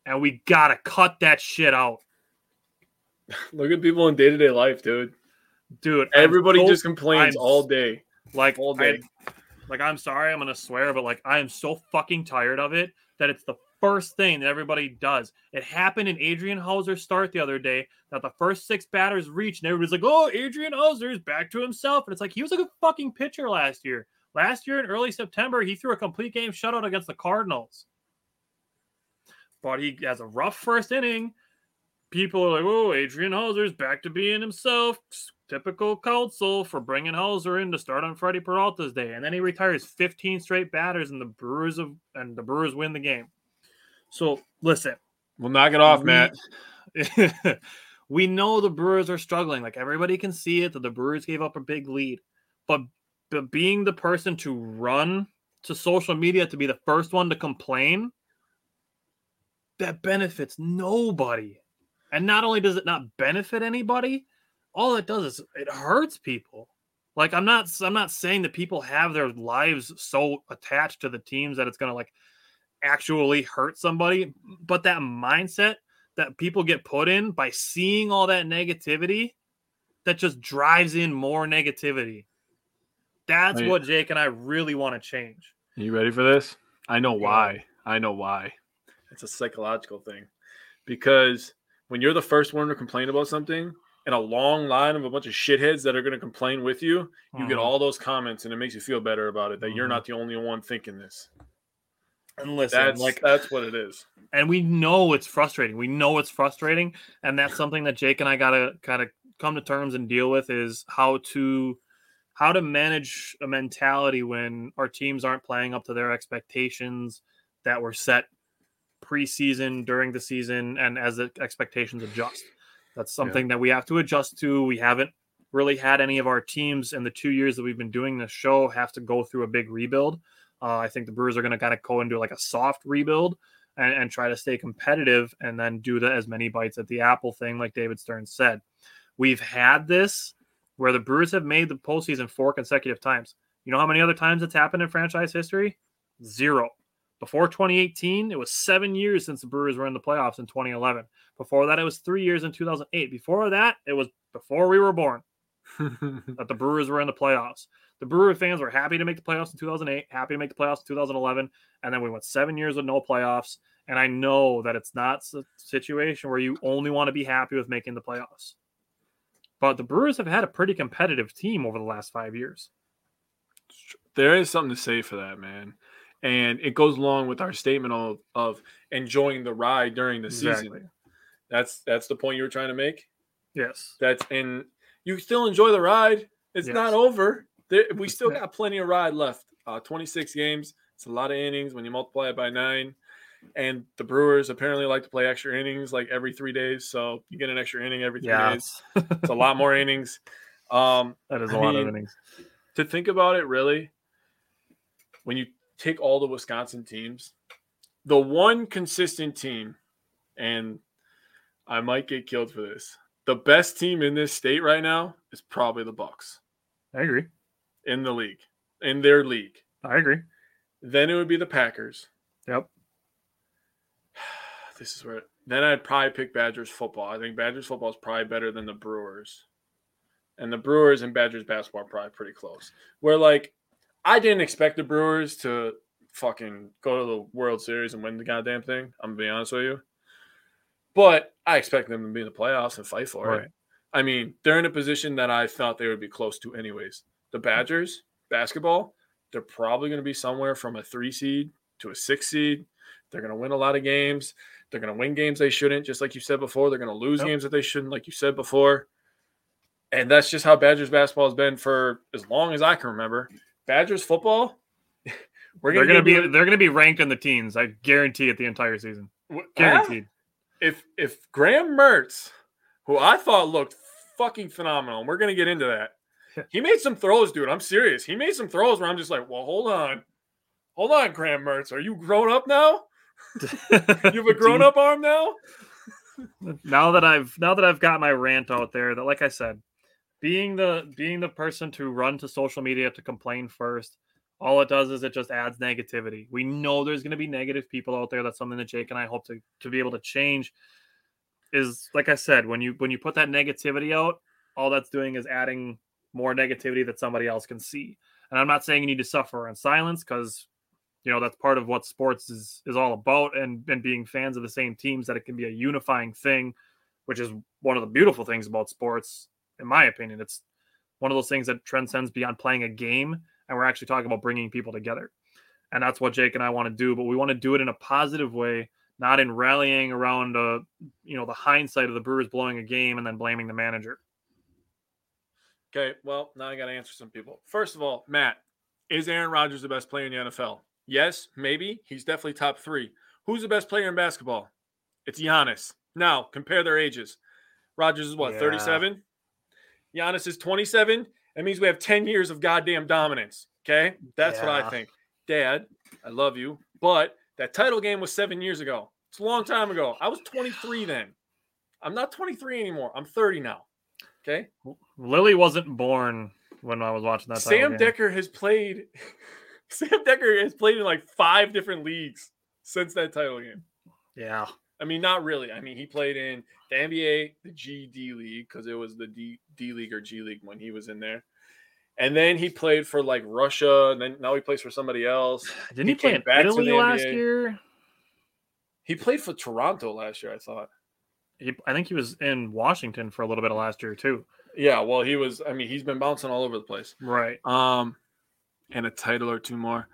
And we gotta cut that shit out. Look at people in day to day life, dude. Dude, everybody so, just complains I'm, all day. Like all day. I, like I'm sorry, I'm gonna swear, but like I am so fucking tired of it that it's the first thing that everybody does. It happened in Adrian Houser's start the other day that the first six batters reached, and everybody's like, "Oh, Adrian Houser's back to himself," and it's like he was a good fucking pitcher last year. Last year in early September, he threw a complete game shutout against the Cardinals, but he has a rough first inning. People are like, "Oh, Adrian Houser's back to being himself." Typical Counsell for bringing Houser in to start on Freddie Peralta's day, and then he retires 15 straight batters, and the Brewers and the Brewers win the game. So listen, we'll knock it off, Matt. we know the Brewers are struggling. Like everybody can see it that the Brewers gave up a big lead, but but being the person to run to social media to be the first one to complain that benefits nobody. And not only does it not benefit anybody, all it does is it hurts people. Like I'm not I'm not saying that people have their lives so attached to the teams that it's going to like actually hurt somebody, but that mindset that people get put in by seeing all that negativity that just drives in more negativity. That's what Jake and I really want to change. You ready for this? I know why. I know why. It's a psychological thing. Because when you're the first one to complain about something and a long line of a bunch of shitheads that are going to complain with you, you mm-hmm. get all those comments and it makes you feel better about it that mm-hmm. you're not the only one thinking this. And listen, that's, like that's what it is. And we know it's frustrating. We know it's frustrating, and that's something that Jake and I gotta kind of come to terms and deal with is how to how to manage a mentality when our teams aren't playing up to their expectations that were set preseason, during the season, and as the expectations adjust. That's something yeah. that we have to adjust to. We haven't really had any of our teams in the two years that we've been doing this show have to go through a big rebuild. Uh, I think the Brewers are going to kind of go into like a soft rebuild and, and try to stay competitive and then do the as many bites at the apple thing, like David Stern said. We've had this where the Brewers have made the postseason four consecutive times. You know how many other times it's happened in franchise history? Zero. Before 2018, it was seven years since the Brewers were in the playoffs in 2011. Before that, it was three years in 2008. Before that, it was before we were born that the Brewers were in the playoffs. The Brewer fans were happy to make the playoffs in 2008, happy to make the playoffs in 2011, and then we went seven years with no playoffs. And I know that it's not a situation where you only want to be happy with making the playoffs. But the Brewers have had a pretty competitive team over the last five years. There is something to say for that, man. And it goes along with our statement of, of enjoying the ride during the exactly. season. That's that's the point you were trying to make. Yes. That's and you still enjoy the ride. It's yes. not over. There, we still got plenty of ride left. Uh, 26 games. It's a lot of innings when you multiply it by nine. And the Brewers apparently like to play extra innings like every three days. So you get an extra inning every three yeah. days. It's a lot more innings. Um, that is a I lot mean, of innings. To think about it, really, when you take all the Wisconsin teams, the one consistent team, and I might get killed for this, the best team in this state right now is probably the Bucks. I agree. In the league, in their league. I agree. Then it would be the Packers. Yep. This is where then I'd probably pick Badgers football. I think Badgers football is probably better than the Brewers. And the Brewers and Badgers basketball are probably pretty close. Where like I didn't expect the Brewers to fucking go to the World Series and win the goddamn thing. I'm gonna be honest with you. But I expect them to be in the playoffs and fight for right. it. I mean, they're in a position that I thought they would be close to anyways. The Badgers, basketball, they're probably going to be somewhere from a three seed to a six seed. They're going to win a lot of games. They're going to win games they shouldn't, just like you said before. They're going to lose yep. games that they shouldn't, like you said before. And that's just how Badgers basketball has been for as long as I can remember. Badgers football, We're they're gonna, gonna be do it- they're gonna be ranked in the teens. I guarantee it the entire season. Guaranteed. if if Graham Mertz, who I thought looked fucking phenomenal, and we're gonna get into that. He made some throws, dude. I'm serious. He made some throws where I'm just like, well, hold on. Hold on, Graham Mertz. Are you grown up now? You have a grown up arm now? now that I've now that I've got my rant out there, that like I said, being the being the person to run to social media to complain first, all it does is it just adds negativity. We know there's going to be negative people out there. That's something that Jake and I hope to to be able to change. Is like I said, when you when you put that negativity out, all that's doing is adding more negativity that somebody else can see. And I'm not saying you need to suffer in silence because you know that's part of what sports is is all about and and being fans of the same teams that it can be a unifying thing which is one of the beautiful things about sports in my opinion. It's one of those things that transcends beyond playing a game and we're actually talking about bringing people together. And that's what Jake and I want to do but we want to do it in a positive way not in rallying around uh you know the hindsight of the Brewers blowing a game and then blaming the manager Okay, well, now I got to answer some people. First of all, Matt, is Aaron Rodgers the best player in the NFL? Yes, maybe. He's definitely top three. Who's the best player in basketball? It's Giannis. Now, compare their ages. Rodgers is what, Yeah. 37? Giannis is 27. That means we have 10 years of goddamn dominance. Okay? That's what I think. Dad, I love you, but that title game was seven years ago. It's a long time ago. I was 23 then. I'm not 23 anymore. I'm 30 now. Okay? Lily wasn't born when I was watching that Sam. Dekker has played. Sam Dekker has played in like five different leagues since that title game. yeah I mean, not really. I mean, he played in the NBA, the GD League, because it was the D, D League or G League when he was in there. And then he played for like Russia, and then now he plays for somebody else. didn't He he, play in Italy last NBA. year He played for Toronto last year, I thought. He, I think he was in Washington for a little bit of last year too Yeah, well, he was. I mean, he's been bouncing all over the place. right Um, and a title or two more.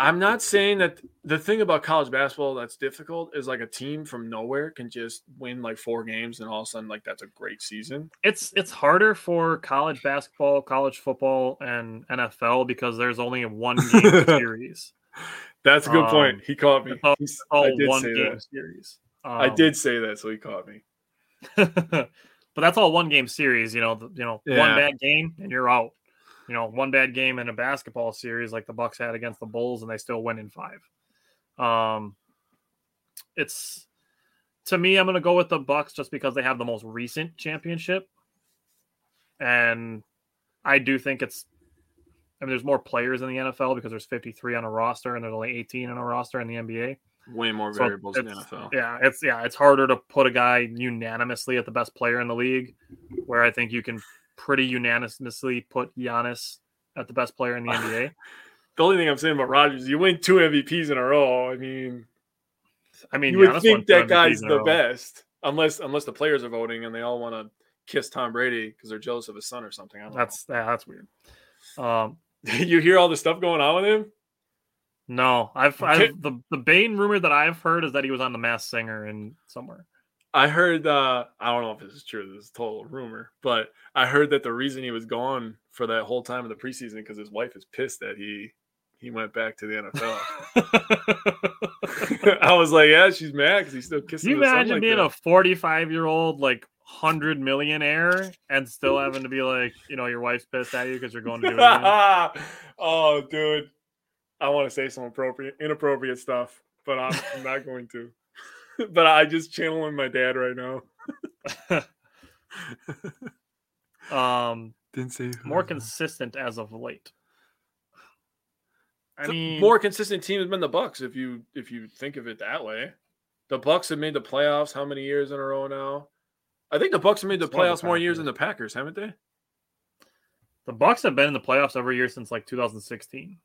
I'm not saying that the thing about college basketball that's difficult is like a team from nowhere can just win like four games and all of a sudden like that's a great season. it's it's harder for college basketball, college football, and NFL because there's only one game series. That's a good Um, point. He caught me. all- He's- All one game that. series. I Um, did say that, so he caught me. but that's all one game series. You know, the, you know, Yeah. one bad game and you're out. You know, one bad game in a basketball series like the Bucks had against the Bulls, and they still win in five. Um, it's to me, I'm going to go with the Bucks just because they have the most recent championship, and I do think it's. I mean, there's more players in the NFL because there's 53 on a roster, and there's only 18 on a roster in the NBA. Way more So variables in the NFL. Yeah, it's yeah, it's harder to put a guy unanimously at the best player in the league, where I think you can pretty unanimously put Giannis at the best player in the NBA. The only thing I'm saying about Rodgers, you win two MVPs in a row. I mean, I mean, you would Giannis won think that guy's the best, unless unless the players are voting and they all want to kiss Tom Brady because they're jealous of his son or something. That's yeah, that's weird. Um, you hear all the stuff going on with him. No, I've, I've the the Bane rumor that I've heard is that he was on the Masked Singer in somewhere. I heard. uh I don't know if this is true. This is total rumor, but I heard that the reason he was gone for that whole time of the preseason because his wife is pissed that he he went back to the NFL. I was like, yeah, she's mad because he's still Can kissing. you the imagine like being that. a 45 year old like hundred millionaire and still having to be like, you know, your wife's pissed at you because you're going to do it. oh, dude. I want to say some appropriate, inappropriate stuff, but I'm, I'm not going to. but I just channeling my dad right now. Um, Didn't say more consistent as of late. I The mean, more consistent team has been the Bucks. If you if you think of it that way, the Bucks have made the playoffs how many years in a row now? I think the Bucks have made the It's more the playoffs more years than the Packers, haven't they? the Bucks have been in the playoffs every year since like 2016,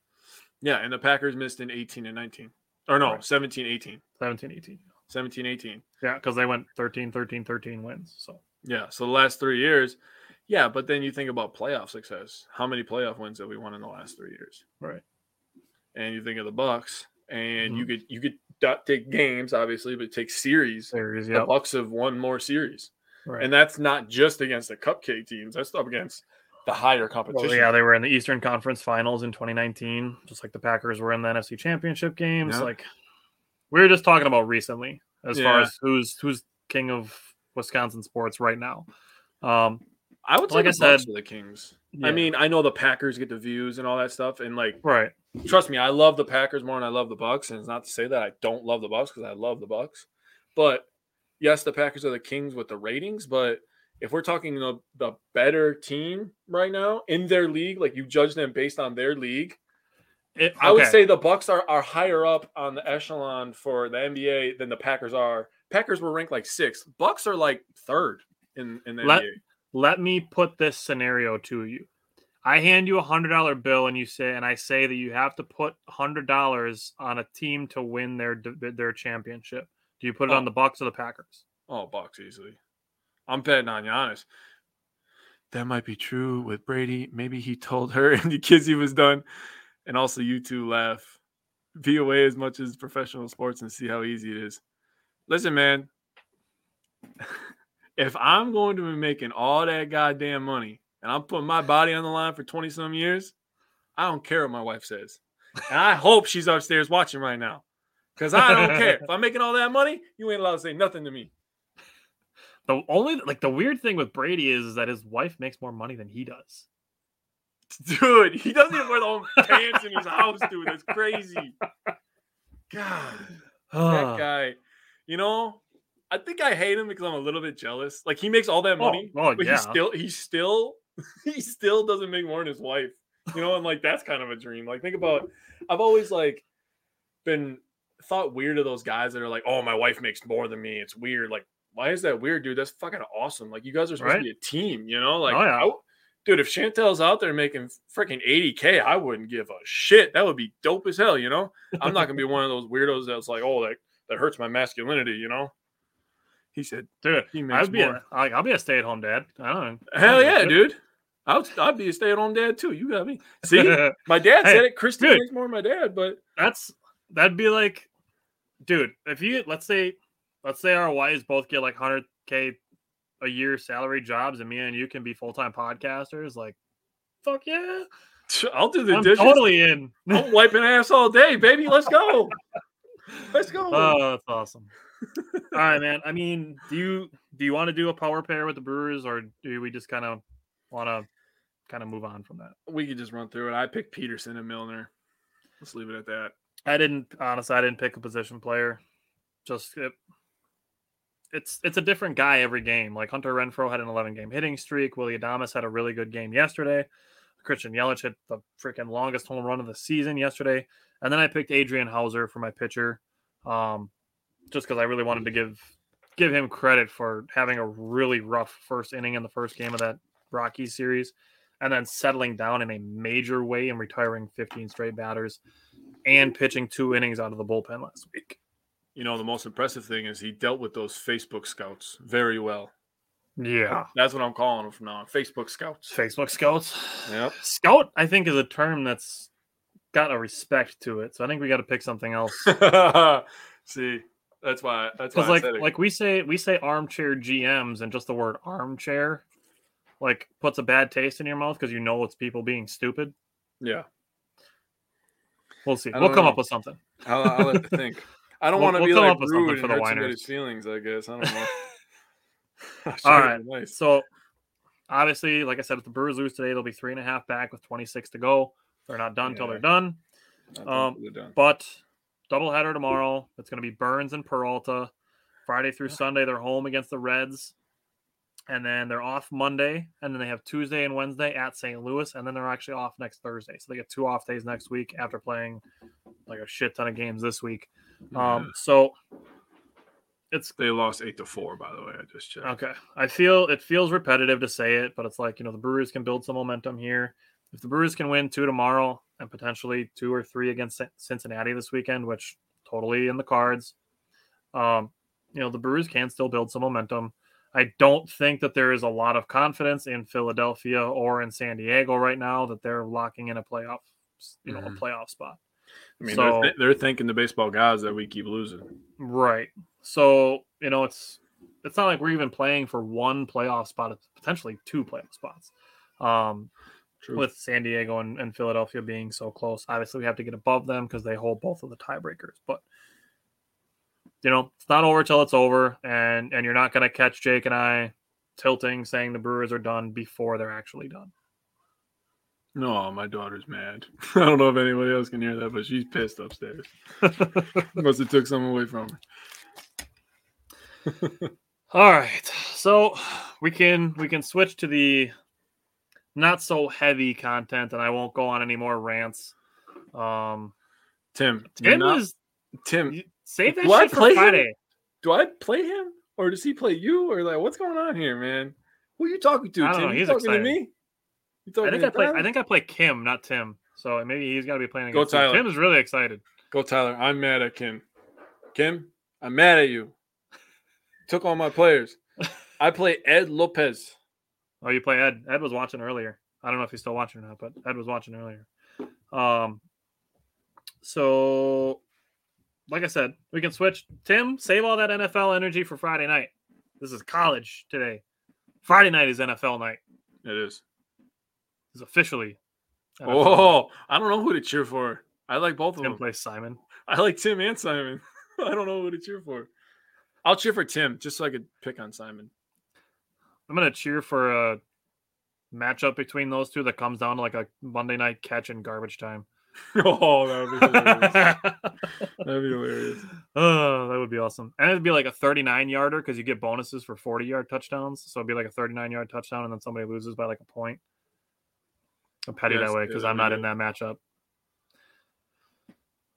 Yeah, and the Packers missed in 18 and 19. Or no, Right. 17, 18. 17, 18. 17, 18. Yeah, because they went 13, 13, 13 wins. So Yeah. So the last three years, yeah. But then you think about playoff success. How many playoff wins have we won in the last three years? right, And you think of the Bucks, and you Mm-hmm. could you could take games, obviously, but take series. series. The Yeah, Bucks have won more series, right. and that's not just against the cupcake teams. That's up against the higher competition. Well, yeah, they were in the Eastern Conference Finals in 2019, just like the Packers were in the NFC Championship games. Yeah. Like we were just talking about recently, as far as who's who's king of Wisconsin sports right now. Um, I would say like the I said- Bucks are the Kings. yeah, I mean, I know the Packers get the views and all that stuff, and like, right? trust me, I love the Packers more than I love the Bucks. And it's not to say that I don't love the Bucks because I love the Bucks, but yes, the Packers are the Kings with the ratings. But if we're talking the the better team right now in their league, like you judge them based on their league, It- I would say the Bucks are, are higher up on the echelon for the NBA than the Packers are. Packers were ranked like sixth. Bucks are like third in, in the Let- NBA. let me put this scenario to you. I hand you a hundred dollar bill and you say, and I say that you have to put hundred dollars on a team to win their their championship. Do you put it Oh. on the Bucks or the Packers? Oh, Bucks easily. I'm betting on Giannis. That might be true with Brady. Maybe he told her and the kids he was done. And also, you two laugh. Be away as much as professional sports and see how easy it is. Listen, man. If I'm going to be making all that goddamn money and I'm putting my body on the line for 20 some years, I don't care what my wife says. And I hope she's upstairs watching right now. Because I don't care. If I'm making all that money, you ain't allowed to say nothing to me. The only like the weird thing with Brady is, is that his wife makes more money than he does. Dude, he doesn't even wear the own pants in his house, dude. That's crazy. God, that ah. guy. You know, I think I hate him because I'm a little bit jealous. Like he makes all that Oh, money, oh, but yeah. he still he still he still doesn't make more than his wife. You know, and like that's kind of a dream. Like think about I've always like been thought weird of those guys that are like, oh, my wife makes more than me. It's weird. Like, why is that weird, dude? That's fucking awesome. Like you guys are supposed Right? to be a team, you know? Like Oh, yeah. I- dude, if Chantel's out there making freaking 80k, I wouldn't give a shit. That would be dope as hell, you know? I'm not gonna be one of those weirdos that's like, oh, that that hurts my masculinity, you know? He said, Dude, he I'd be more. a, like I'll be a stay at home dad. I don't know. Hell I'll yeah, dude. I'd, I'd be a stay-at-home dad too. You got me. See, my dad Hey, said it. Christy dude. makes more than my dad, but That's that'd be like, dude. If you let's say, let's say our wives both get like hundred k a year salary jobs, and me and you can be full time podcasters. Like, fuck yeah, I'll do the I'm dishes. totally in. I'm wiping ass all day, baby. Let's go. Let's go. Oh, that's awesome. All right, man. I mean, do you do you want to do a power pair with the Brewers, or do we just kind of want to kind of move on from that? we could just run through it. I picked Peterson and Milner. Let's leave it at that. I didn't honestly. I didn't pick a position player. Just it, it's it's a different guy every game. Like Hunter Renfroe had an 11 game hitting streak. Willy Adames had a really good game yesterday. Christian Yelich hit the freaking longest home run of the season yesterday. And then I picked Adrian Houser for my pitcher, um, just because I really wanted to give give him credit for having a really rough first inning in the first game of that Rockies series, and then settling down in a major way and retiring 15 straight batters and pitching two innings out of the bullpen last week. You know, the most impressive thing is he dealt with those Facebook scouts very well. Yeah. That's what I'm calling them from now on. Facebook scouts. Facebook scouts. Yep. Scout, I think, is a term that's got a respect to it. So I think we got to pick something else. See, that's why. That's why. Like like we say we say armchair GMs and just the word armchair like puts a bad taste in your mouth because you know it's people being stupid. yeah. We'll see. We'll don't come know. up with something. I'll, I'll have to think. I don't We'll- want to we'll be like rude for and the hurt somebody's feelings. I guess I don't know. All right. Nice. So obviously, like I said, if the Brewers lose today, they'll be three and a half back with 26 to go. They're not done until Yeah. they're done. Um, totally done. But doubleheader tomorrow. It's going to be Burnes and Peralta. Friday through Sunday, they're home against the Reds. And then they're off Monday. And then they have Tuesday and Wednesday at St. Louis. And then they're actually off next Thursday. So they get two off days next week after playing like a shit ton of games this week. Um, so it's They lost eight to four, by the way. I just checked. Okay. I feel it feels repetitive to say it, but it's like, you know, the Brewers can build some momentum here. If the Brewers can win two tomorrow and potentially two or three against Cincinnati this weekend, which totally in the cards, um, you know, the Brewers can still build some momentum. I don't think that there is a lot of confidence in Philadelphia or in San Diego right now that they're locking in a playoff, you know, Mhm. a playoff spot. I mean, So- they're, th- they're thanking the baseball guys that we keep losing. Right. So, you know, it's it's not like we're even playing for one playoff spot, it's potentially two playoff spots. Um, True. with San Diego and, and Philadelphia being so close. Obviously, we have to get above them because they hold both of the tiebreakers. But you know, it's not over till it's over, and and you're not going to catch Jake and I tilting saying the Brewers are done before they're actually done. No, my daughter's mad. I don't know if anybody else can hear that, but she's pissed upstairs. Must have took something away from her. All right, so we can we can switch to the not so heavy content, and I won't go on any more rants. Um, Tim, Tim not- is Tim. save that shit for play him? Friday. Do I play him or does he play you or like what's going on here, man? Who are you talking to? I don't Tim? know, You he's talking excited. to me? You I think I play. Tyler? I think I play Kim, not Tim. So maybe he's got to be playing Go against you. Tyler. Tim is really excited. Go Tyler. I'm mad at Kim. Kim, I'm mad at you. Took all my players. I play Ed Lopez. Oh, you play Ed. Ed was watching earlier. I don't know if he's still watching or not, but Ed was watching earlier. Um, so like I said, we can switch. Tim, save all that NFL energy for Friday night. This is college today. Friday night is NFL night. It is. It's officially. Oh, I don't know who to cheer for. I like both of Tim them. plays Simon. I like Tim and Simon. I don't know who to cheer for. I'll cheer for Tim just so I could pick on Simon. I'm gonna cheer for a matchup between those two that comes down to like a Monday night catch in garbage time. oh, that would be hilarious. That'd be hilarious. Oh, that would be awesome. And it'd be like a 39 yarder because you get bonuses for 40 yard touchdowns. So it'd be like a 39 yard touchdown, and then somebody loses by like a point. I'm petty that way because I'm not in that matchup.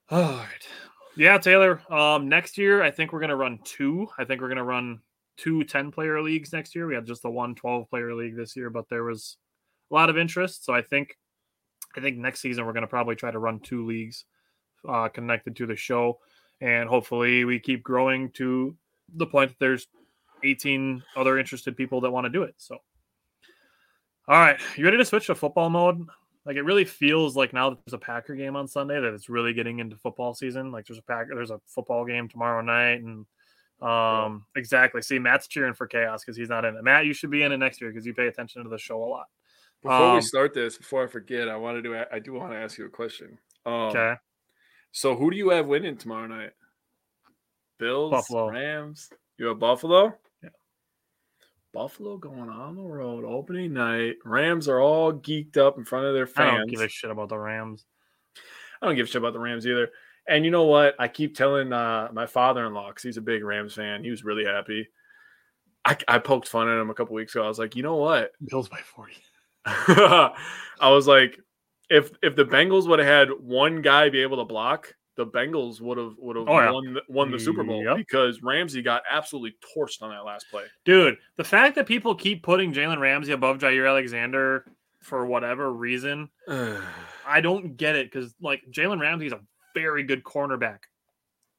All right. Yeah, Taylor. Um, next year, I think we're going to run two. I think we're going to run two 10 player leagues next year. We had just the one 12 player league this year, but there was a lot of interest. So I think, I think next season we're going to probably try to run two leagues uh, connected to the show. And hopefully we keep growing to the point that there's 18 other interested people that want to do it. So, all right, you ready to switch to football mode? Like it really feels like now that there's a Packer game on Sunday that it's really getting into football season. Like there's a Packer, there's a football game tomorrow night, and um, exactly. See, Matt's cheering for chaos because he's not in it. Matt, you should be in it next year because you pay attention to the show a lot. Before we Um, start this, before I forget, I wanted to. I do want to ask you a question. Um, Okay, So who do you have winning tomorrow night? Bills, Buffalo. Rams. You have Buffalo. Buffalo going on the road opening night. Rams are all geeked up in front of their fans. I don't give a shit about the Rams. I don't give a shit about the Rams either. And you know what? I keep telling uh, my father-in-law because he's a big Rams fan. He was really happy. I, I poked fun at him a couple weeks ago. I was like, you know what? Bills by 40. I was like, if if the Bengals would have had one guy be able to block, the Bengals would have would have Oh, yeah. won the, won the Super Bowl Yep. because Ramsey got absolutely torched on that last play. Dude, the fact that people keep putting Jalen Ramsey above Jaire Alexander for whatever reason, I don't get it because like Jalen Ramsey's a very good cornerback,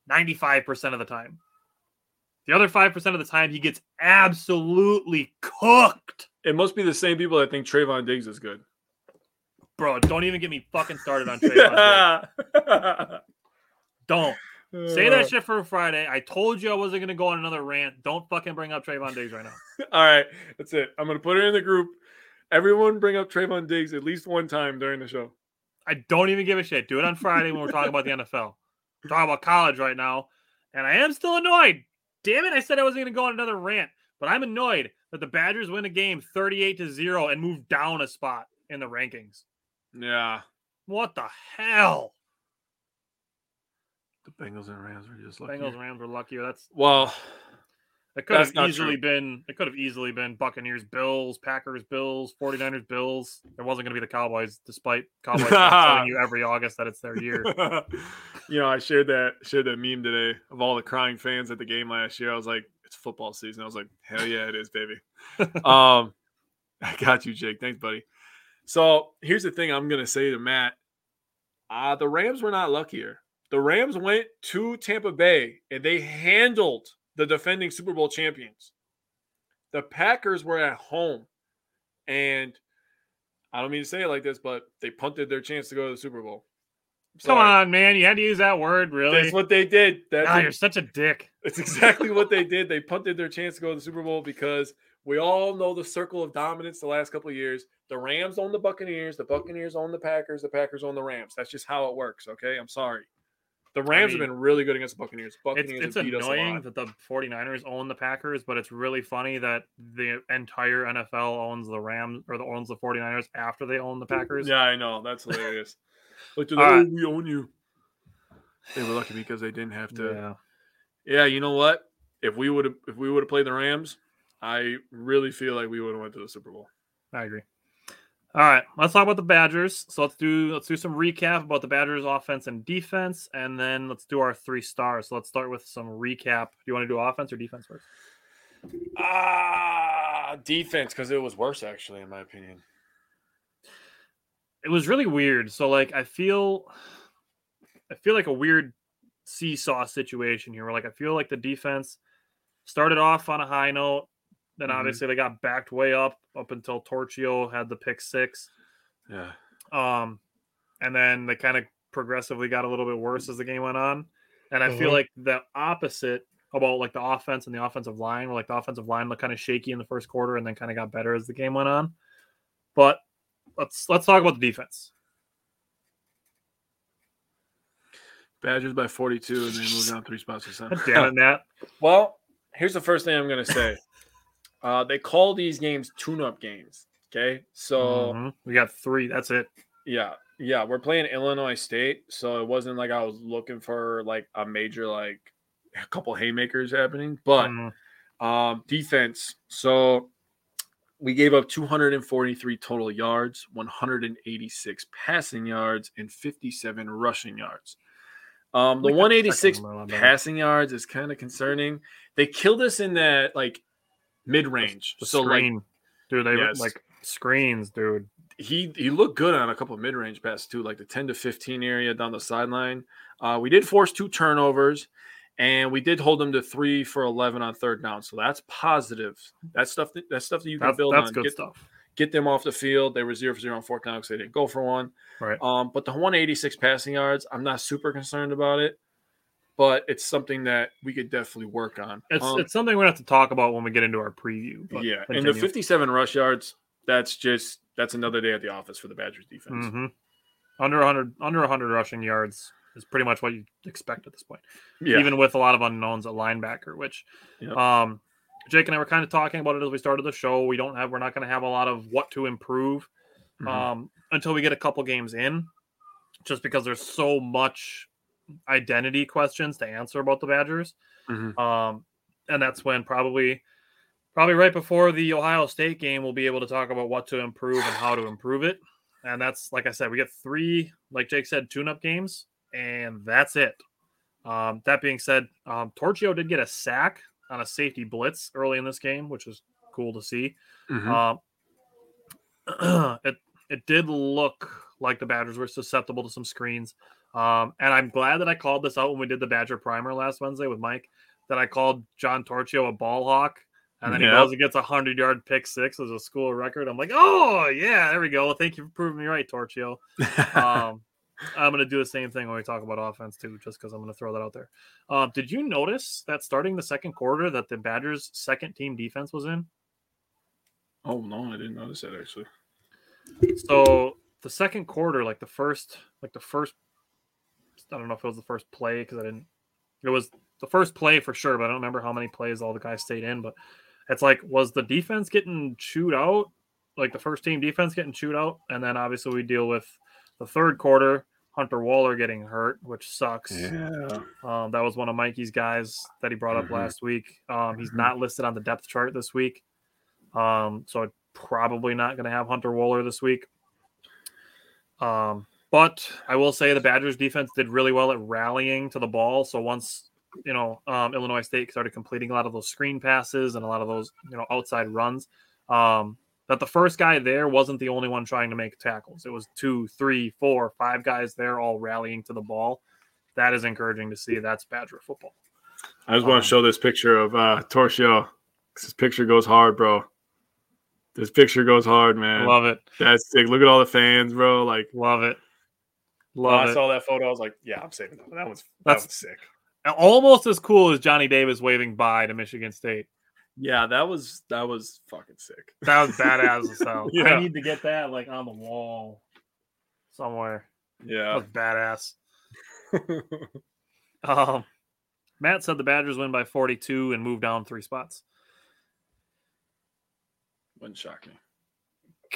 ninety five percent of the time. The other five percent of the time, he gets absolutely cooked, it must be the same people that think Trevon Diggs is good. bro. Don't even get me fucking started on Trevon. Don't say that shit for Friday. I told you I wasn't gonna go on another rant. Don't fucking bring up Trevon Diggs right now. All right, that's it. I'm gonna put it in the group. Everyone bring up Trevon Diggs at least one time during the show. I don't even give a shit. Do it on Friday when we're talking about the NFL. We're talking about college right now, and I am still annoyed. Damn it! I said I wasn't going to go on another rant, but I'm annoyed that the Badgers win a game 38 to zero and move down a spot in the rankings. Yeah, What the hell? The Bengals and Rams were just lucky. Bengals and Rams were luckier. That's Well, it could That's have not easily true. been it could have easily been Buccaneers, Bills, Packers, Bills, 49ers, Bills. It wasn't going to be the Cowboys, despite Cowboys fans telling you every August that it's their year. you know, I shared that shared that meme today of all the crying fans at the game last year. I was like, it's football season. I was like, hell yeah, it is, baby. um, I got you, Jake. Thanks, buddy. So here's the thing I'm gonna say to Matt. Uh, the Rams were not luckier. The Rams went to Tampa Bay and they handled the defending Super Bowl champions. The Packers were at home, and I don't mean to say it like this, but they punted their chance to go to the Super Bowl. Come on, man. You had to use that word, really. That's what they did. That's what- you're such a dick. it's exactly what they did. They punted their chance to go to the Super Bowl because We all know the circle of dominance the last couple of years. The Rams own the Buccaneers, the Buccaneers own the Packers, the Packers own the Rams. That's just how it works. Okay, I'm sorry. The Rams mean, have been really good against the Buccaneers. It's, Buccaneers it's have beat us a annoying that the 49ers own the Packers, but it's really funny that the entire NFL owns the Rams or the owns the 49ers after they own the Packers. Yeah, I know. That's hilarious. like, right. oh, uh, we own you. They were lucky because they didn't have to. Yeah. Yeah, you know what? If we would have, if we would have played the Rams, I really feel like we would have went to the Super Bowl. I agree. All right, let's talk about the Badgers. So let's do let's do some recap about the Badgers offense and defense, and then let's do our three stars. So let's start with some recap. Do you want to do offense or defense first? Ah, defense because it was worse actually, in my opinion. It was really weird. So like I feel I feel like a weird seesaw situation here where like I feel like the defense started off on a high note, then Mhm. obviously they got backed way up up until Torchio had the pick six. Yeah, Um, and then they kind of progressively got a little bit worse as the game went on. And I feel Uh-huh. like the opposite about like the offense and the offensive line, where like the offensive line looked kind of shaky in the first quarter and then kind of got better as the game went on. But let's let's talk about the defense. Badgers by forty-two, and they moved down three spots to seven. Damn it, Nat. Well, here's the first thing I'm gonna say. Uh, they call these games tune-up games. Okay, so Mhm. we got three. That's it. yeah, yeah, we're playing Illinois State, so it wasn't like I was looking for like a major like a couple haymakers happening, but Mhm. um, defense. So we gave up 243 total yards, 186 passing yards, and 57 rushing yards. Um, the Like that 186 second one a lot better. passing yards is kind of concerning. They killed us in that like mid range. So like dude. They Yes. like screens, dude. he he looked good on a couple of mid range passes too, like the 10 to 15 area down the sideline. Uh, we did force two turnovers, and we did hold them to three for 11 on third down. So that's positive. That's stuff that, that's stuff that you can That's, build that's on. good Get, stuff. get them off the field. They were zero for zero on fourth down because they didn't go for one. Right. Um, but the 186 passing yards, I'm not super concerned about it, but it's something that we could definitely work on. It's Um, it's something we're gonna have to talk about when we get into our preview. But yeah, and the 57 rush yards, that's just that's another day at the office for the Badgers defense. Mhm. Under 100 under 100 rushing yards is pretty much what you expect at this point. Yeah, Even with a lot of unknowns at linebacker, which Yep. um Jake and I were kind of talking about it as we started the show. We don't have we're not going to have a lot of what to improve Mhm. um until we get a couple games in just because there's so much identity questions to answer about the Badgers. Mhm. Um and that's when probably probably right before the Ohio State game we'll be able to talk about what to improve and how to improve it. And that's like I said, we get three, like Jake said, tune-up games, and that's it. Um, that being said, um, Torchio did get a sack on a safety blitz early in this game, which was cool to see. Mhm. Um, it it did look like the Badgers were susceptible to some screens. Um, and I'm glad that I called this out when we did the Badger primer last Wednesday with Mike. That I called John Torchio a ball hawk, and then he Yep. goes and gets a hundred yard pick six as a school record. I'm like, oh yeah, there we go. Thank you for proving me right, Torchio. Um, I'm going to do the same thing when we talk about offense too, just because I'm going to throw that out there. Um, did you notice that starting the second quarter that the Badgers' second team defense was in? oh no, I didn't notice that actually. So the second quarter, like the first, like the first, I don't know if it was the first play because I didn't. It was the first play for sure, but I don't remember how many plays all the guys stayed in. But it's like, was the defense getting chewed out? Like the first team defense getting chewed out, and then obviously we deal with the third quarter. Hunter Wohler getting hurt, which sucks. Yeah, Um, that was one of Mikey's guys that he brought up Mhm. last week. Um, he's Mhm. not listed on the depth chart this week. Um, so probably not going to have Hunter Wohler this week. Um, but I will say the Badgers defense did really well at rallying to the ball. So once you know um, Illinois State started completing a lot of those screen passes and a lot of those you know outside runs, um, that the first guy there wasn't the only one trying to make tackles. It was two, three, four, five guys there all rallying to the ball. That is encouraging to see. That's Badger football. I just want Um, to show this picture of uh Torchio. This picture goes hard, bro. This picture goes hard, man. Love it. That's sick. Look at all the fans, bro. Like, Love it. when Love I saw that photo, I was like, yeah, I'm saving that. one. That was that That's- was sick. Almost as cool as Johnny Davis waving bye to Michigan State. Yeah, that was that was fucking sick. That was badass as hell. Yeah. I need to get that like on the wall somewhere. Yeah, That Yeah. was badass. Um, Matt said the Badgers win by 42 and move down three spots. Wouldn't shock me.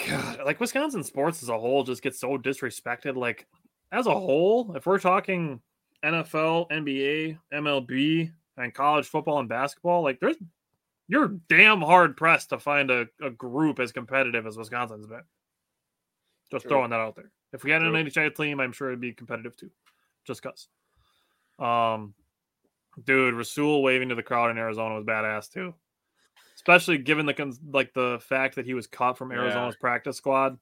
God, like Wisconsin sports as a whole just gets so disrespected. Like as a whole, if we're talking NFL, NBA, MLB, and college football and basketball, like there's you're damn hard pressed to find a, a group as competitive as Wisconsin's been. Just True. throwing that out there. If we had an True. NHL team, I'm sure it'd be competitive too. Just cause. Um dude, Rasul waving to the crowd in Arizona was badass too. Especially given the like the fact that he was caught from Yeah. Arizona's practice squad.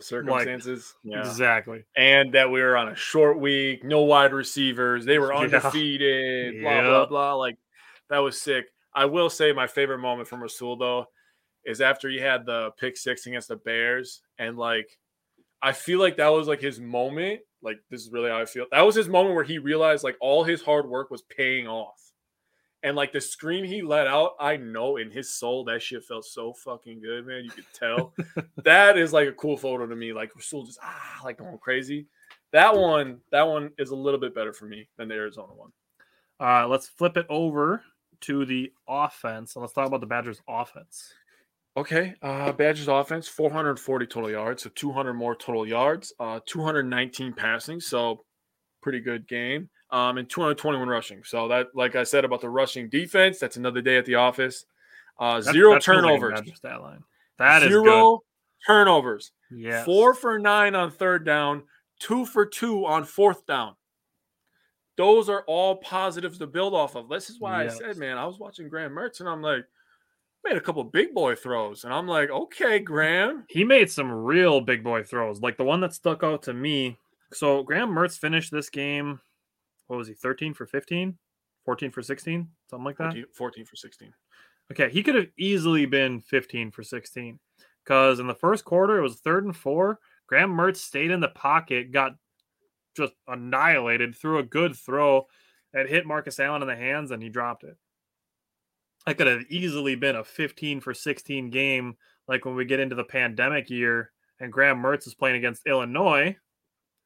Circumstances. yeah. Exactly. and that we were on a short week, no wide receivers. They were Yeah. undefeated, blah, Yeah. blah, blah. Like, that was sick. I will say my favorite moment from Rasul, though, is after he had the pick six against the Bears. And, like, I feel like that was like his moment. Like, this is really how I feel. That was his moment where he realized, like, all his hard work was paying off. And like the scream he let out, I know in his soul that shit felt so fucking good, man. You could tell. that is like a cool photo to me. Like Rasul just ah like going crazy. That one, that one is a little bit better for me than the Arizona one. Right, let's flip it over to the offense and let's talk about the Badgers offense. Okay, uh Badgers offense 440 total yards, so 200 more total yards, uh 219 passing, so pretty good game. Um and 221 rushing. So that like I said about the rushing defense, that's another day at the office. Uh That- zero that like a turnovers. Badger stat line. That is zero turnovers. Yeah. Four for nine on third down, two for two on fourth down. Those are all positives to build off of. This is why Yes. I said, man, I was watching Graham Mertz and I'm like, made a couple big boy throws. And I'm like, okay, Graham. He made some real big boy throws. Like the one that stuck out to me. So Graham Mertz finished this game. What was he? 13 for 15? 14 for 16? Something like that. 14, 14 for 16. Okay, he could have easily been 15 for 16 because in the first quarter it was third and four. Graham Mertz stayed in the pocket, got just annihilated, threw a good throw that hit Markus Allen in the hands, and he dropped it. That could have easily been a 15 for 16 game, like when we get into the pandemic year and Graham Mertz is playing against Illinois.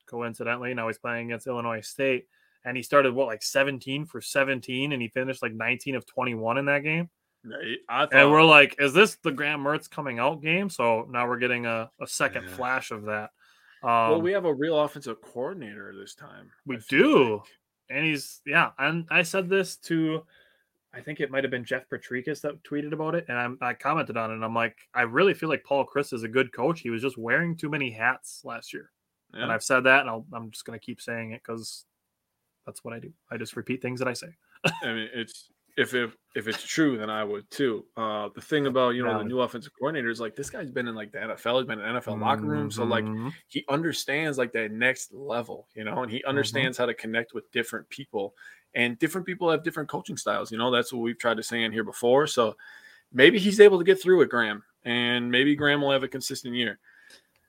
Coincidentally, now he's playing against Illinois State, and he started what like 17 for 17, and he finished like 19 of 21 in that game. I thought, And we're like, is this the Graham Mertz coming out game? So now we're getting a, a second Yeah. flash of that. Um, well, we have a real offensive coordinator this time. we do. like. and he's yeah. And I said this to, I think it might have been Jeff Potrykus that tweeted about it, and I'm, I commented on it. And I'm like, I really feel like Paul Chryst is a good coach. He was just wearing too many hats last year, and I've said that, and I'll, I'm just gonna keep saying it because that's what I do. I just repeat things that I say. I mean, it's if if if it's true, then I would too. Uh, the thing about you know the new offensive coordinator is like this guy's been in like the NFL, he's been in NFL locker room, so like Mhm. he understands like that next level, you know, and he understands how to connect with different people, and different people have different coaching styles. You know, that's what we've tried to say in here before. So maybe he's able to get through it, Graham, and maybe Graham will have a consistent year.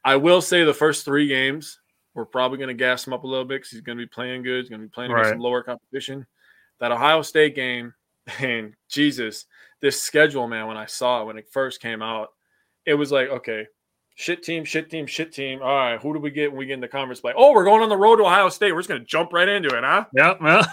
I will say the first three games we're probably going to gas him up a little bit because he's going to be playing good. He's going to be playing against some lower competition. That Ohio State game, and Jesus, this schedule, man. When I saw it when it first came out, it was like, okay, shit team, shit team, shit team. All right, who do we get when we get in the conference play? Oh, we're going on the road to Ohio State. We're just going to jump right into it, huh? Yeah, well,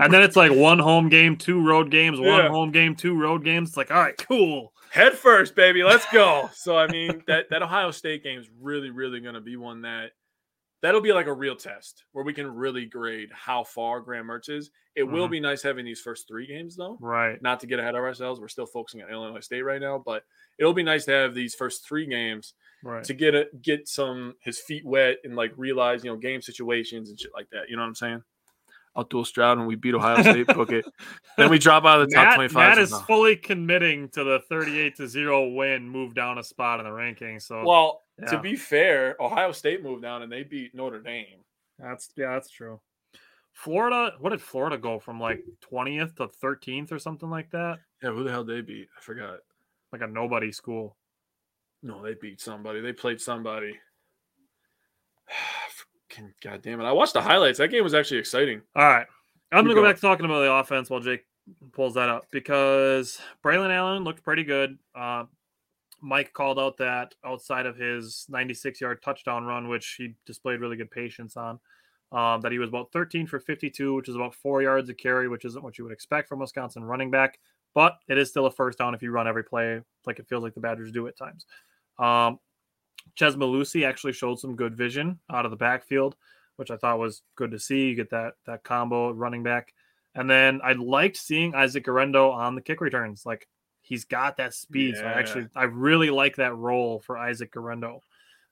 and then it's like one home game, two road games, one Yeah. home game, two road games. It's like, all right, cool. Head first, baby. Let's go. so I mean that that Ohio State game is really, really going to be one that that'll be like a real test where we can really grade how far Graham Mertz is. It will Mhm. be nice having these first three games though. Right. Not to get ahead of ourselves, we're still focusing on Illinois State right now, but it'll be nice to have these first three games Right. to get it, get some his feet wet and like realize you know game situations and shit like that. You know what I'm saying? I'll dual Stroud and we beat Ohio State. book it. Then we drop out of the top Matt, 25. Matt is no. fully committing to the 38 to 0 win, move down a spot in the rankings. So Well, to be fair, Ohio State moved down and they beat Notre Dame. that's yeah, that's true. Florida, what did Florida go from like 20th to 13th or something like that? Yeah, who the hell they beat? I forgot. Like a nobody school. No, they beat somebody. They played somebody. Fucking God damn it. I watched the highlights. That game was actually exciting. All right. I'm going to go back to talking about the offense while Jake pulls that up because Braylon Allen looked pretty good. Uh, Mike called out that outside of his 96 yard touchdown run, which he displayed really good patience on, um, that he was about 13 for 52, which is about four yards a carry, which isn't what you would expect from Wisconsin running back, but it is still a first down if you run every play like it feels like the Badgers do at times. Um, Mellusi actually showed some good vision out of the backfield, which I thought was good to see. You get that that combo running back. And then I liked seeing Isaac Guerendo on the kick returns. Like he's got that speed. Yeah. So I actually I really like that role for Isaac Guerendo.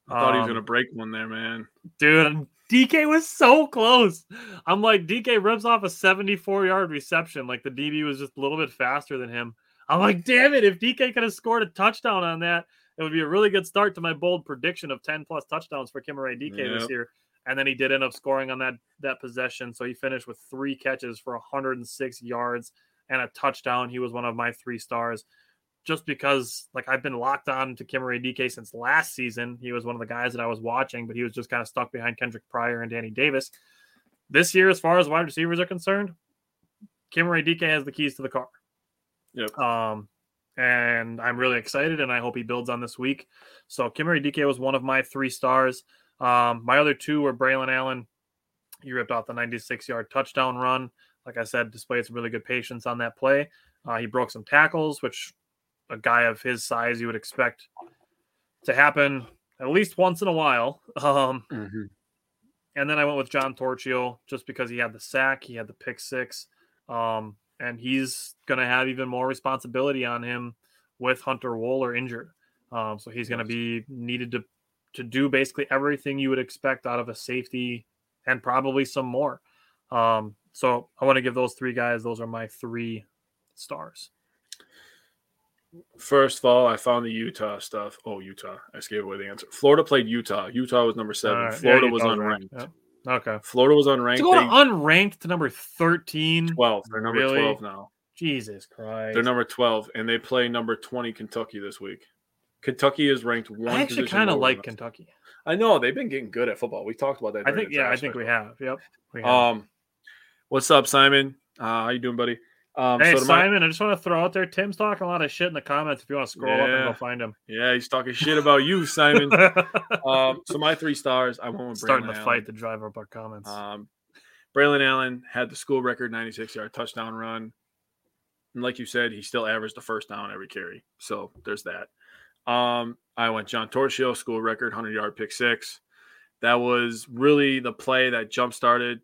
I thought um, he was gonna um, break one there, man. Dude, DK was so close. I'm like, DK rips off a 74 yard reception. Like the DB was just a little bit faster than him. I'm like, damn it, if DK could have scored a touchdown on that, it would be a really good start to my bold prediction of 10 plus touchdowns for Chimere Dike yep. this year. And then he did end up scoring on that that possession. So he finished with three catches for 106 yards and a touchdown. He was one of my three stars. Just because like I've been locked on to Chimere Dike since last season. He was one of the guys that I was watching, but he was just kind of stuck behind Kendric Pryor and Danny Davis. This year, as far as wide receivers are concerned, Chimere Dike has the keys to the car. Yep. Um, and I'm really excited, and I hope he builds on this week. So Chimere Dike was one of my three stars. Um, my other two were Braylon Allen. He ripped off the 96 yard touchdown run. Like I said, displayed some really good patience on that play. Uh, he broke some tackles, which a guy of his size you would expect to happen at least once in a while. Um, mm-hmm. And then I went with John Torchio just because he had the sack, he had the pick six, um, and he's going to have even more responsibility on him with Hunter Wohler injured. Um, so he's going to be needed to to do basically everything you would expect out of a safety and probably some more. Um, so I want to give those three guys, those are my three stars. First of all, I found the Utah stuff. Oh, Utah. I gave away the answer. Florida played Utah. Utah was number seven. Right. Florida yeah, was unranked. Yep. Okay. Florida was unranked. To go they... unranked to number 13. 12. They're number really? 12 now. Jesus Christ. They're number 12, and they play number 20 Kentucky this week. Kentucky is ranked one. I actually kind of like Kentucky. I know they've been getting good at football. We talked about that. I think yeah, I think we have. Yep. We have. Um, what's up, Simon? Uh, how you doing, buddy? Um, hey so Simon, my... I just want to throw out there. Tim's talking a lot of shit in the comments. If you want to scroll yeah. up and go find him, yeah, he's talking shit about you, Simon. um, so my three stars, I went with starting Braylon the fight to drive up our comments. Um, Braylon Allen had the school record 96 yard touchdown run. And like you said, he still averaged the first down every carry. So there's that. Um, I went John Torchio, school record, 100 yard pick six. That was really the play that jump started,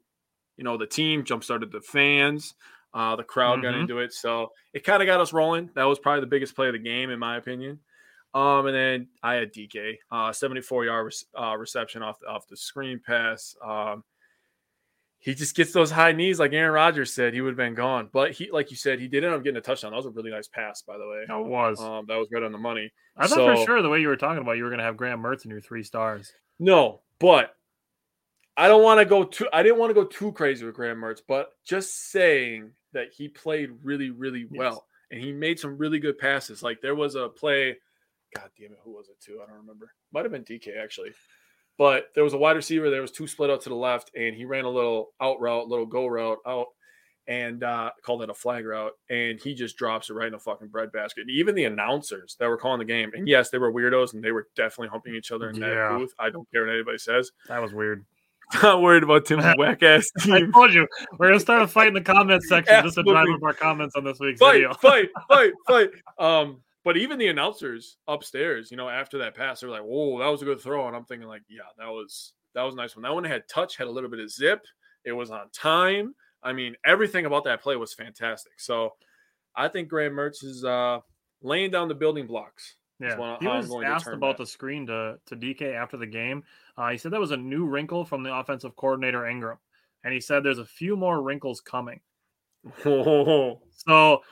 you know, the team, jump started the fans. Uh, the crowd mm-hmm. got into it. So it kind of got us rolling. That was probably the biggest play of the game, in my opinion. Um, and then I had DK, uh, 74 yard uh, reception off the, off the screen pass. Um, he just gets those high knees, like Aaron Rodgers said, he would have been gone. But he, like you said, he did end up getting a touchdown. That was a really nice pass, by the way. That was. Um, that was right on the money. I thought so, for sure the way you were talking about, you were going to have Graham Mertz in your three stars. No, but I don't want to go too. I didn't want to go too crazy with Graham Mertz, but just saying that he played really, really well, yes. and he made some really good passes. Like there was a play. God damn it, who was it too? I don't remember. Might have been DK actually. But there was a wide receiver. There was two split out to the left, and he ran a little out route, little go route out, and uh, called it a flag route. And he just drops it right in a fucking breadbasket. And even the announcers that were calling the game, and yes, they were weirdos, and they were definitely humping each other in that yeah. booth. I don't care what anybody says. That was weird. Not worried about Tim's whack ass team. I told you we're gonna start a fight in the comments section just to drive up our comments on this week's fight, video. fight, fight, fight. Um, but even the announcers upstairs, you know, after that pass, they were like, "Whoa, that was a good throw," and I'm thinking like, "Yeah, that was that was a nice one. That one had touch, had a little bit of zip. It was on time. I mean, everything about that play was fantastic. So, I think Graham Mertz is uh, laying down the building blocks. Yeah, he was asked about that. the screen to to DK after the game. Uh, he said that was a new wrinkle from the offensive coordinator Engram, and he said there's a few more wrinkles coming. so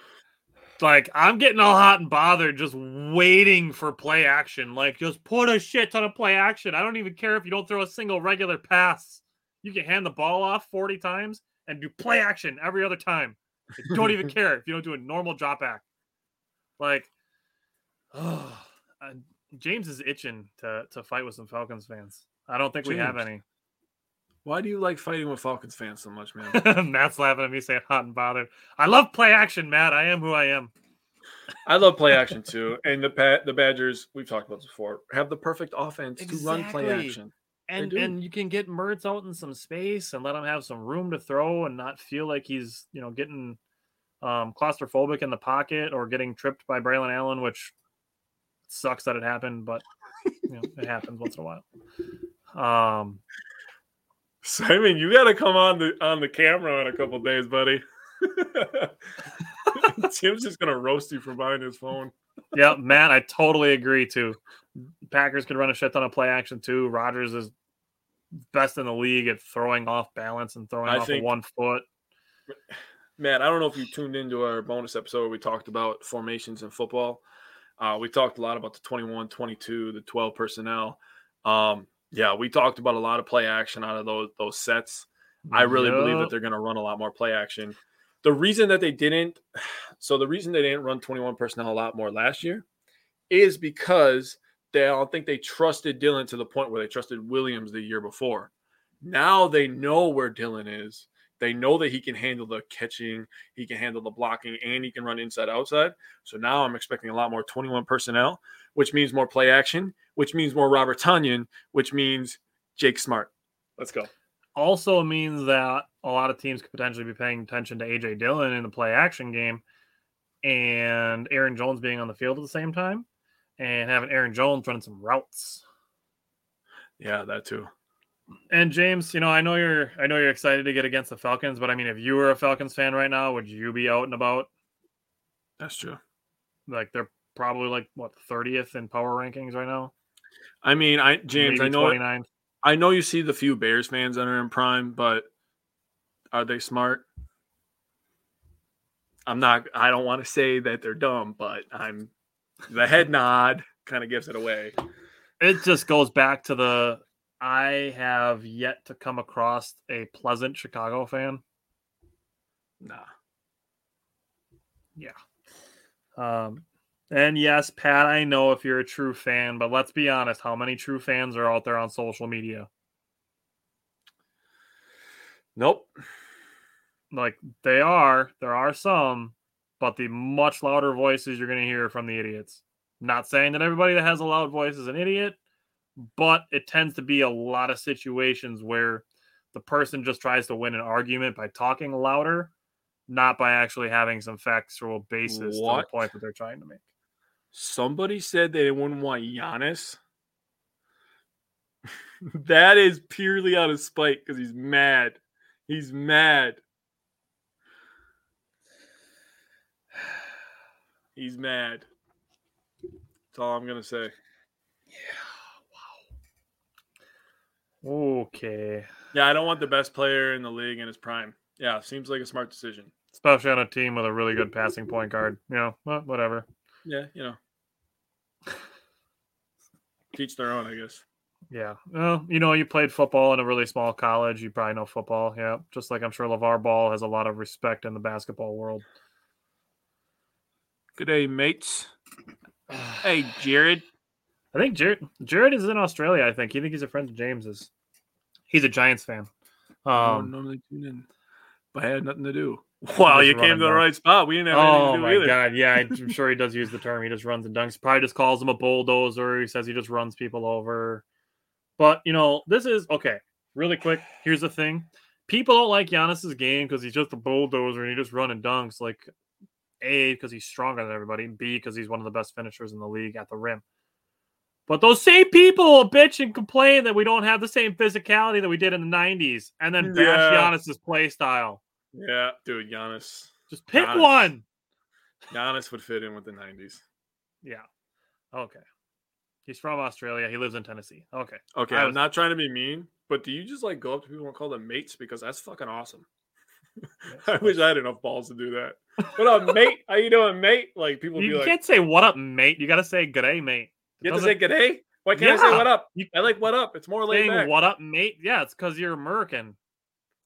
like I'm getting all hot and bothered just waiting for play action. Like just put a shit ton of play action. I don't even care if you don't throw a single regular pass. You can hand the ball off 40 times and do play action every other time. I don't even care if you don't do a normal drop back. Like, oh, James is itching to to fight with some Falcons fans. I don't think James. we have any. Why do you like fighting with Falcons fans so much, man? Matt's laughing at me saying hot and bothered. I love play action, Matt. I am who I am. I love play action too. And the pa- the Badgers, we've talked about this before, have the perfect offense to run play action. And and you can get Mertz out in some space and let him have some room to throw and not feel like he's you know getting um, claustrophobic in the pocket or getting tripped by Braylon Allen, which sucks that it happened, but you know it happens once in a while. Um, Simon, you got to come on the on the camera in a couple days, buddy. Tim's just gonna roast you for buying his phone. yeah, Matt, I totally agree too. Packers could run a shit ton of play action too. Rodgers is best in the league at throwing off balance and throwing I off think- one foot. Matt, I don't know if you tuned into our bonus episode where we talked about formations in football. Uh, we talked a lot about the 21, 22, the 12 personnel. Um, yeah, we talked about a lot of play action out of those those sets. I really believe that they're going to run a lot more play action. The reason that they didn't, so the reason they didn't run 21 personnel a lot more last year is because they I don't think they trusted Dillon to the point where they trusted Williams the year before. Now they know where Dillon is. They know that he can handle the catching, he can handle the blocking, and he can run inside outside. So now I'm expecting a lot more 21 personnel, which means more play action, which means more Robert Tonyan, which means Jake Smart. Let's go. also means that a lot of teams could potentially be paying attention to AJ Dillon in the play action game and Aaron Jones being on the field at the same time and having Aaron Jones running some routes. Yeah, that too. And James, you know, I know you're I know you're excited to get against the Falcons, but I mean if you were a Falcons fan right now, would you be out and about? That's true. Like they're probably like what 30th in power rankings right now? I mean, I James, I Maybe know 29th. I know you see the few Bears fans that are in prime, but are they smart? I'm not I don't want to say that they're dumb, but I'm the head nod kind of gives it away. It just goes back to the I have yet to come across a pleasant Chicago fan. Nah. Yeah. Um, and yes, Pat, I know if you're a true fan, but let's be honest, how many true fans are out there on social media? Nope. Like they are, there are some, but the much louder voices you're going to hear from the idiots. Not saying that everybody that has a loud voice is an idiot, but it tends to be a lot of situations where the person just tries to win an argument by talking louder, not by actually having some factual basis to the point that they're trying to make. Somebody said they wouldn't want Giannis. that is purely out of spite because he's mad. He's mad. He's mad. That's all I'm gonna say. Okay. Yeah, I don't want the best player in the league in his prime. Yeah, seems like a smart decision. especially on a team with a really good passing point guard. You know, well, whatever. Yeah, you know. Teach their own, I guess. Yeah. Well, you know, you played football in a really small college. You probably know football. Yeah. Just like I'm sure LeVar Ball has a lot of respect in the basketball world. Good day, mates. Hey, Jared. I think Jared Jared is in Australia, I think. You think he's a friend of James's. He's a Giants fan. Um normally tune in, but I had nothing to do. Wow, you came to the right spot. We didn't have Oh anything to my do either. god, yeah, I'm sure he does use the term. He just runs and dunks. Probably just calls him a bulldozer. He says he just runs people over. But you know, this is okay. Really quick, here's the thing: people don't like Giannis's game because he's just a bulldozer and he just run and dunks. Like a because he's stronger than everybody, b because he's one of the best finishers in the league at the rim. But those same people will bitch and complain that we don't have the same physicality that we did in the '90s, and then mm. bash Yeah. Giannis's play style. Yeah, dude, Giannis. Just pick Giannis. one. Giannis would fit in with the '90s. Yeah. Okay. He's from Australia. He lives in Tennessee. Okay. Okay, I I'm not trying to be mean, but do you just like go up to people and call them mates because that's fucking awesome? I wish I had enough balls to do that. What up, mate? How you doing, mate? Like people You be can't say what up, mate. You got to say good day, mate. You have to say good day. Why can't I say what up? I like what up. It's more laid back. what up, mate. Yeah, it's because you're American.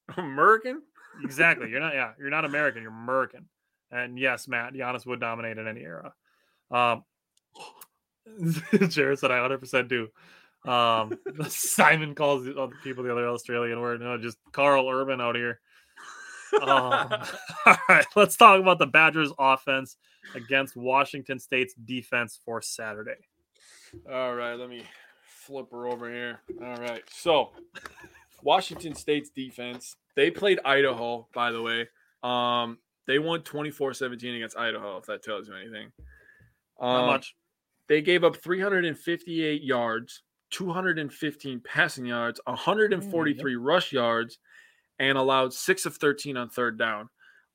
American? Exactly. You're not. Yeah, you're not American. You're American. And yes, Matt Giannis would dominate in any era. Um, Jared said I 100 percent do. Um, Simon calls the other people the other Australian word. No, just Karl Urban out here. Um, all right, let's talk about the Badgers' offense against Washington State's defense for Saturday. All right, let me flip her over here. All right, so Washington State's defense. They played Idaho, by the way. Um, they won 24-17 against Idaho, if that tells you anything. Um, Not much. They gave up 358 yards, 215 passing yards, 143 rush yards, and allowed six of 13 on third down.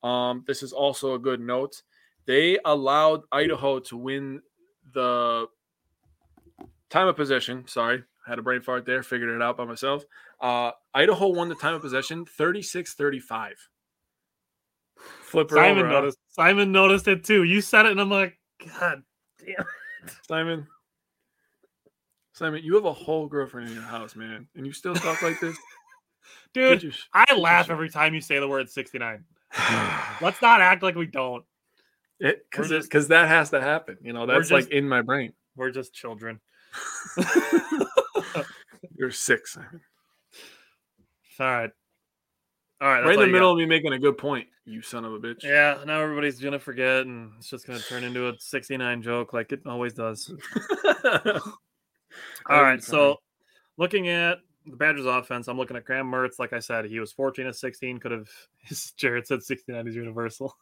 Um, this is also a good note. They allowed Idaho to win the time of possession. Sorry, had a brain fart there, figured it out by myself. Uh, Idaho won the time of possession 36 35. Flip her Simon over, noticed. Simon noticed it too. You said it, and I'm like, God damn. It. Simon. Simon, you have a whole girlfriend in your house, man, and you still talk like this? Dude, I laugh every time you say the word 69. Let's not act like we don't. it because because that has to happen. You know, that's like in my brain. We're just children. You're six. All right. All right. right in the middle got. of me making a good point, you son of a bitch. Yeah, now everybody's going to forget, and it's just going to turn into a 69 joke like it always does. All right. So looking at the Badgers offense, I'm looking at Graham Mertz. Like I said, he was 14 to 16. Could have, Jared said 69 is universal.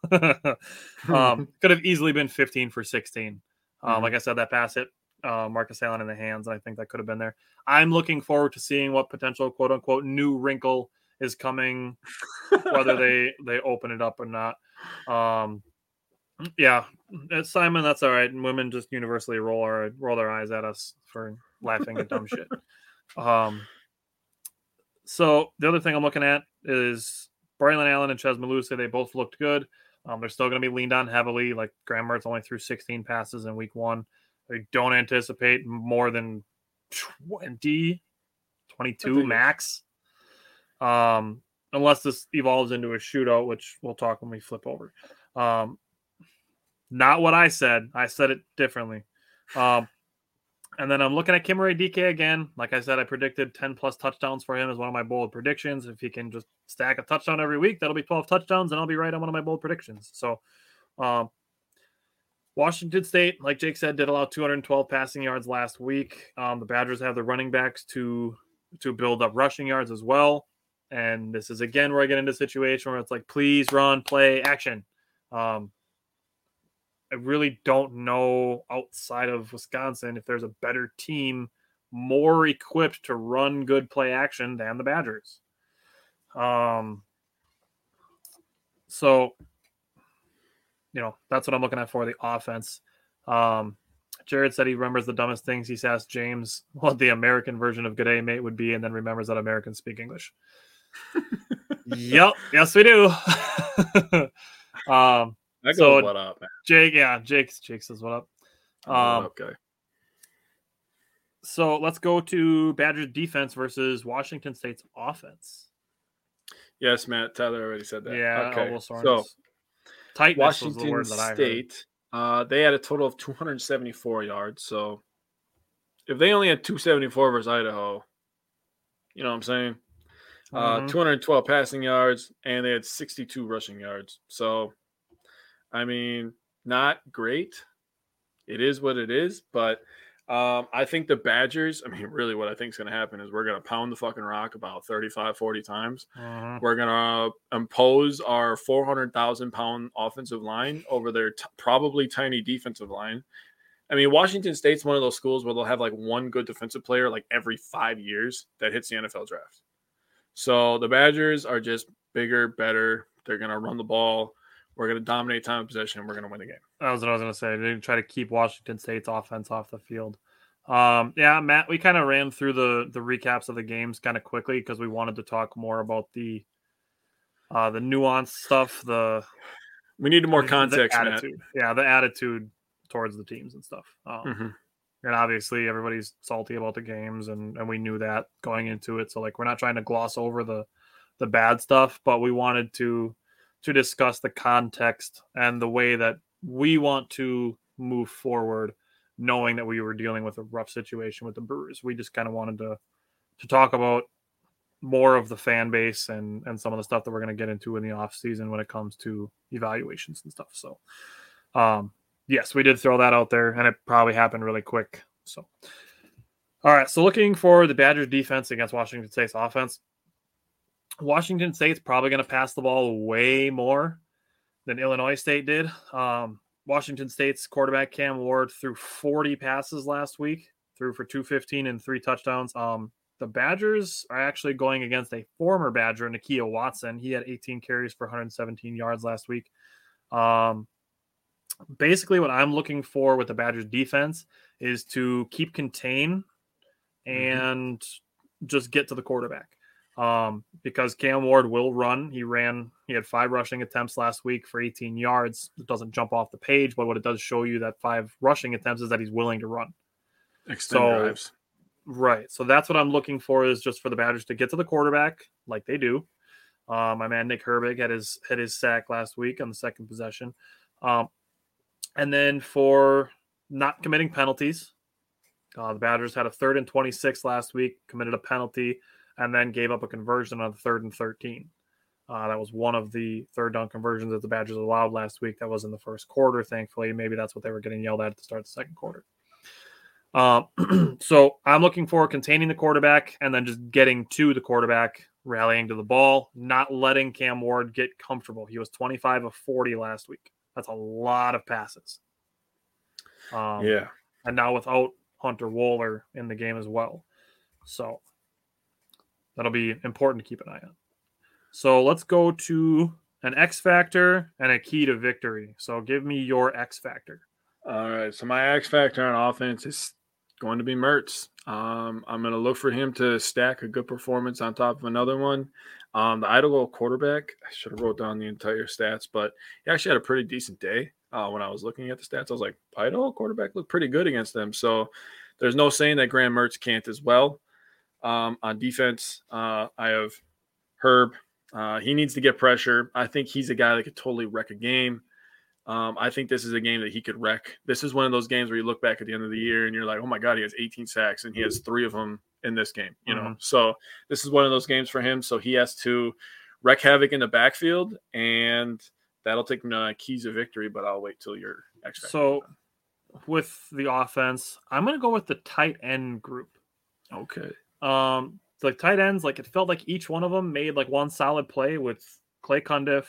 um, could have easily been 15 for 16. Um, Mhm. Like I said, that pass hit uh, Markus Allen in the hands. and I think that could have been there. I'm looking forward to seeing what potential quote unquote new wrinkle is coming, whether they they open it up or not. Um, yeah, uh, Simon, that's all right. And women just universally roll our roll their eyes at us for laughing at dumb shit. Um, so the other thing I'm looking at is Braylon Allen and Chez Mellusi. They both looked good. Um, they're still going to be leaned on heavily. Like Graham Mertz only threw 16 passes in week one. I don't anticipate more than 20, 22 max. Um, unless this evolves into a shootout, which we'll talk when we flip over. Um, not what I said. I said it differently. Um, and then I'm looking at Chimere Dike again. Like I said, I predicted 10 plus touchdowns for him as one of my bold predictions. If he can just stack a touchdown every week, that'll be 12 touchdowns, and I'll be right on one of my bold predictions. So, um, Washington State, like Jake said, did allow 212 passing yards last week. Um, the Badgers have the running backs to to build up rushing yards as well. And this is again where I get into a situation where it's like, please run, play, action. Um, I really don't know outside of Wisconsin if there's a better team more equipped to run good play action than the Badgers. Um, so, you know, that's what I'm looking at for the offense. Um, Jared said he remembers the dumbest things. He's asked James what the American version of "Good day, mate" would be, and then remembers that Americans speak English. yep, yes, we do. um, I go, so- what up, man? Jake, yeah, Jake, Jake says what up. I'm what Um, up. So let's go to Badgers defense versus Washington State's offense. Yes, Matt. Tyler already said that. Yeah, Okay. Elbow So soreness. Tightness was the Washington word that I heard. State, uh, they had a total of 274 yards. So if they only had 274 versus Idaho, you know what I'm saying? Uh, Mhm. 212 passing yards, and they had 62 rushing yards. So, I mean, not great. It is what it is, but um, I think the Badgers, I mean, really what I think is going to happen is we're going to pound the fucking rock about 35, 40 times. Mhm. We're going to impose our 400,000 pound offensive line over their t- probably tiny defensive line. I mean, Washington State's one of those schools where they'll have like one good defensive player like every five years that hits the NFL draft. So the Badgers are just bigger, better. They're going to run the ball. We're going to dominate time of possession. We're going to win the game. That was what I was going to say. To try to keep Washington State's offense off the field. Um, yeah, Matt, we kind of ran through the the recaps of the games kind of quickly because we wanted to talk more about the uh, the nuance stuff, the We need more context, Matt. Yeah, the attitude towards the teams and stuff. Um, Mhm. And obviously, everybody's salty about the games, and, and we knew that going into it. So, like, we're not trying to gloss over the the bad stuff, but we wanted to to discuss the context and the way that we want to move forward knowing that we were dealing with a rough situation with the Brewers. We just kind of wanted to to talk about more of the fan base and and some of the stuff that we're going to get into in the off season when it comes to evaluations and stuff. So, um, yes, we did throw that out there, and it probably happened really quick. So, all right. So, looking for the Badgers defense against Washington State's offense. Washington State's probably going to pass the ball way more than Illinois State did. Um, Washington State's quarterback Cam Ward threw 40 passes last week, threw for 215 and three touchdowns. Um, the Badgers are actually going against a former Badger, Nakia Watson. He had 18 carries for 117 yards last week. Um, basically, what I'm looking for with the Badgers defense is to keep contain mm-hmm. and mm-hmm. just get to the quarterback. Um, because Cam Ward will run. He ran, he had five rushing attempts last week for 18 yards. It doesn't jump off the page, but what it does show you that five rushing attempts is that he's willing to run. Extend so, drives. Right. So that's what I'm looking for is just for the Badgers to get to the quarterback like they do. Uh, my man Nick Herbig had his had his sack last week on the second possession. Um, and then for not committing penalties, uh, the Badgers had a third and 26 last week, committed a penalty, and then gave up a conversion on the third and 13. Uh, that was one of the third down conversions that the Badgers allowed last week. That was in the first quarter, thankfully. Maybe that's what they were getting yelled at at the start of the second quarter. Um, so I'm looking for containing the quarterback and then just getting to the quarterback, rallying to the ball, not letting Cam Ward get comfortable. He was 25 of 40 last week. That's a lot of passes. Um, yeah. And now without Hunter Wohler in the game as well. So that'll be important to keep an eye on. So let's go to an X factor and a key to victory. So give me your X factor. All right. So my X factor on offense is going to be Mertz. Um, I'm going to look for him to stack a good performance on top of another one. Um, the Idaho quarterback, I should have wrote down the entire stats, but he actually had a pretty decent day. Uh, when I was looking at the stats, I was like, Idaho quarterback looked pretty good against them. So there's no saying that Graham Mertz can't as well. Um, on defense, uh, I have Herb. Uh, he needs to get pressure. I think he's a guy that could totally wreck a game. Um, I think this is a game that he could wreck. This is one of those games where you look back at the end of the year and you're like, oh my God, he has 18 sacks and he has three of them in this game, you know? Mm-hmm. So this is one of those games for him. So he has to wreck havoc in the backfield and that'll take him to keys of victory, but I'll wait till your X So with the offense, I'm going to go with the tight end group. Okay. Um, the tight ends, like it felt like each one of them made like one solid play with Clay Cundiff,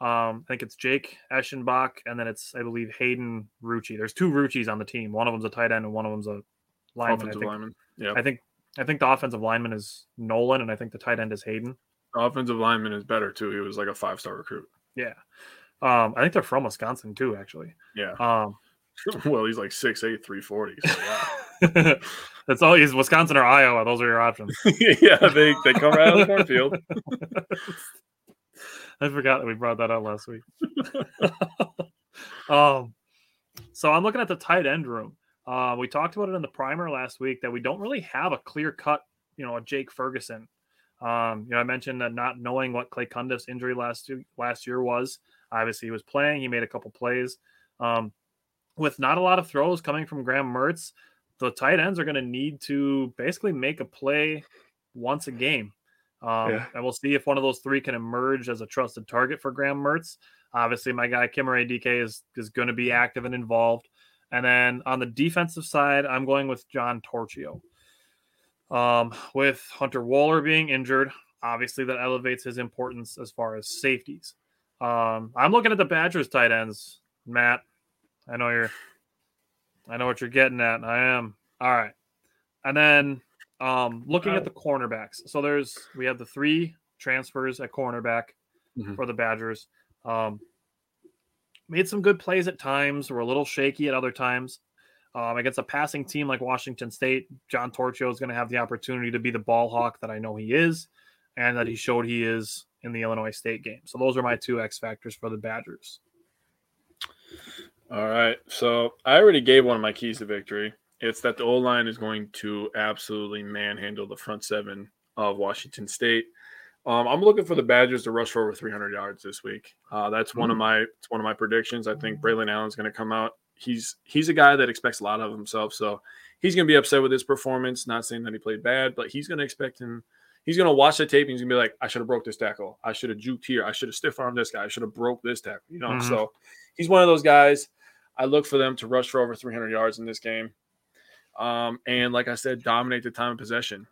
um, I think it's Jake Eschenbach, and then it's I believe Hayden Rucci. There's two Ruccis on the team. One of them's a tight end, and one of them's a lineman. Offensive I think, lineman. Yeah. I think I think the offensive lineman is Nolan, and I think the tight end is Hayden. The offensive lineman is better too. He was like a five star recruit. Yeah. Um, I think they're from Wisconsin too, actually. Yeah. Um, well, he's like six eight, three forty. So yeah. That's all. Wisconsin or Iowa. Those are your options. yeah, they they come right out of the cornfield. I forgot that we brought that up last week. um, so I'm looking at the tight end room. Uh, we talked about it in the primer last week that we don't really have a clear cut, you know, a Jake Ferguson. Um, you know, I mentioned that not knowing what Clay Cundiff's injury last year, last year was. Obviously, he was playing. He made a couple plays. Um, with not a lot of throws coming from Graham Mertz, the tight ends are going to need to basically make a play once a game. Um, yeah. And we'll see if one of those three can emerge as a trusted target for Graham Mertz. Obviously, my guy Chimere Dike is is going to be active and involved. And then on the defensive side, I'm going with John Torchio. Um, with Hunter Wohler being injured, obviously that elevates his importance as far as safeties. Um, I'm looking at the Badgers tight ends, Matt. I know you're, I know what you're getting at. I am. All right. And then um, looking at the cornerbacks, so there's we have the three transfers at cornerback mm-hmm. for the Badgers. Um, made some good plays at times, were a little shaky at other times. Um, against a passing team like Washington State, John Torchio is going to have the opportunity to be the ball hawk that I know he is, and that he showed he is in the Illinois State game. So those are my two X factors for the Badgers. All right. So I already gave one of my keys to victory. It's that the O line is going to absolutely manhandle the front seven of Washington State. Um, I'm looking for the Badgers to rush for over 300 yards this week. Uh, that's one of my it's one of my predictions. I think Braylon Allen's going to come out. he's he's a guy that expects a lot of himself. So he's going to be upset with his performance. Not saying that he played bad, but he's going to expect him. He's going to watch the tape and he's going to be like, I should have broke this tackle. I should have juked here. I should have stiff armed this guy. I should have broke this tackle. You know, Mhm. so he's one of those guys. I look for them to rush for over 300 yards in this game. Um, and like I said, dominate the time of possession.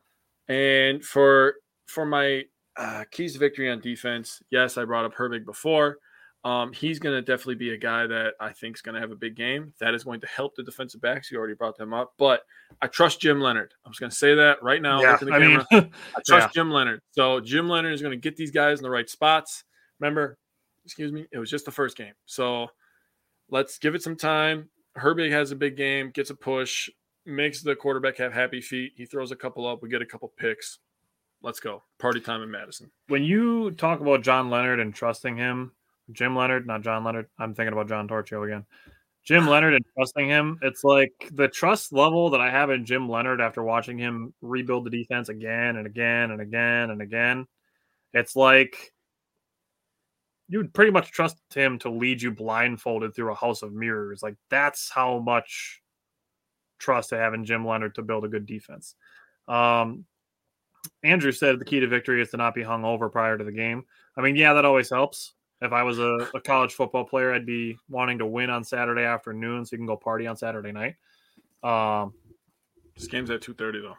And for for my uh, keys to victory on defense, yes, I brought up Herbig before. Um, he's going to definitely be a guy that I think is going to have a big game. That is going to help the defensive backs. You already brought them up, but I trust Jim Leonard. I'm just going to say that right now. yeah, the I mean. I trust Jim Leonard. So Jim Leonard is going to get these guys in the right spots. Remember, excuse me, it was just the first game. So let's give it some time. Herbig has a big game, gets a push, makes the quarterback have happy feet. He throws a couple up. We get a couple picks. Let's go. Party time in Madison. when you talk about John Leonard and trusting him, Jim Leonard, not John Leonard. I'm thinking about John Torchio again. Jim Leonard and trusting him, it's like the trust level that I have in Jim Leonard after watching him rebuild the defense again and again and again and again. It's like you would pretty much trust him to lead you blindfolded through a house of mirrors. Like that's how much trust I have in Jim Leonard to build a good defense. Um, Andrew said the key to victory is to not be hung over prior to the game. I mean, yeah, that always helps. If I was a, a college football player, I'd be wanting to win on Saturday afternoon so you can go party on Saturday night. Um, This game's at 2:30 though.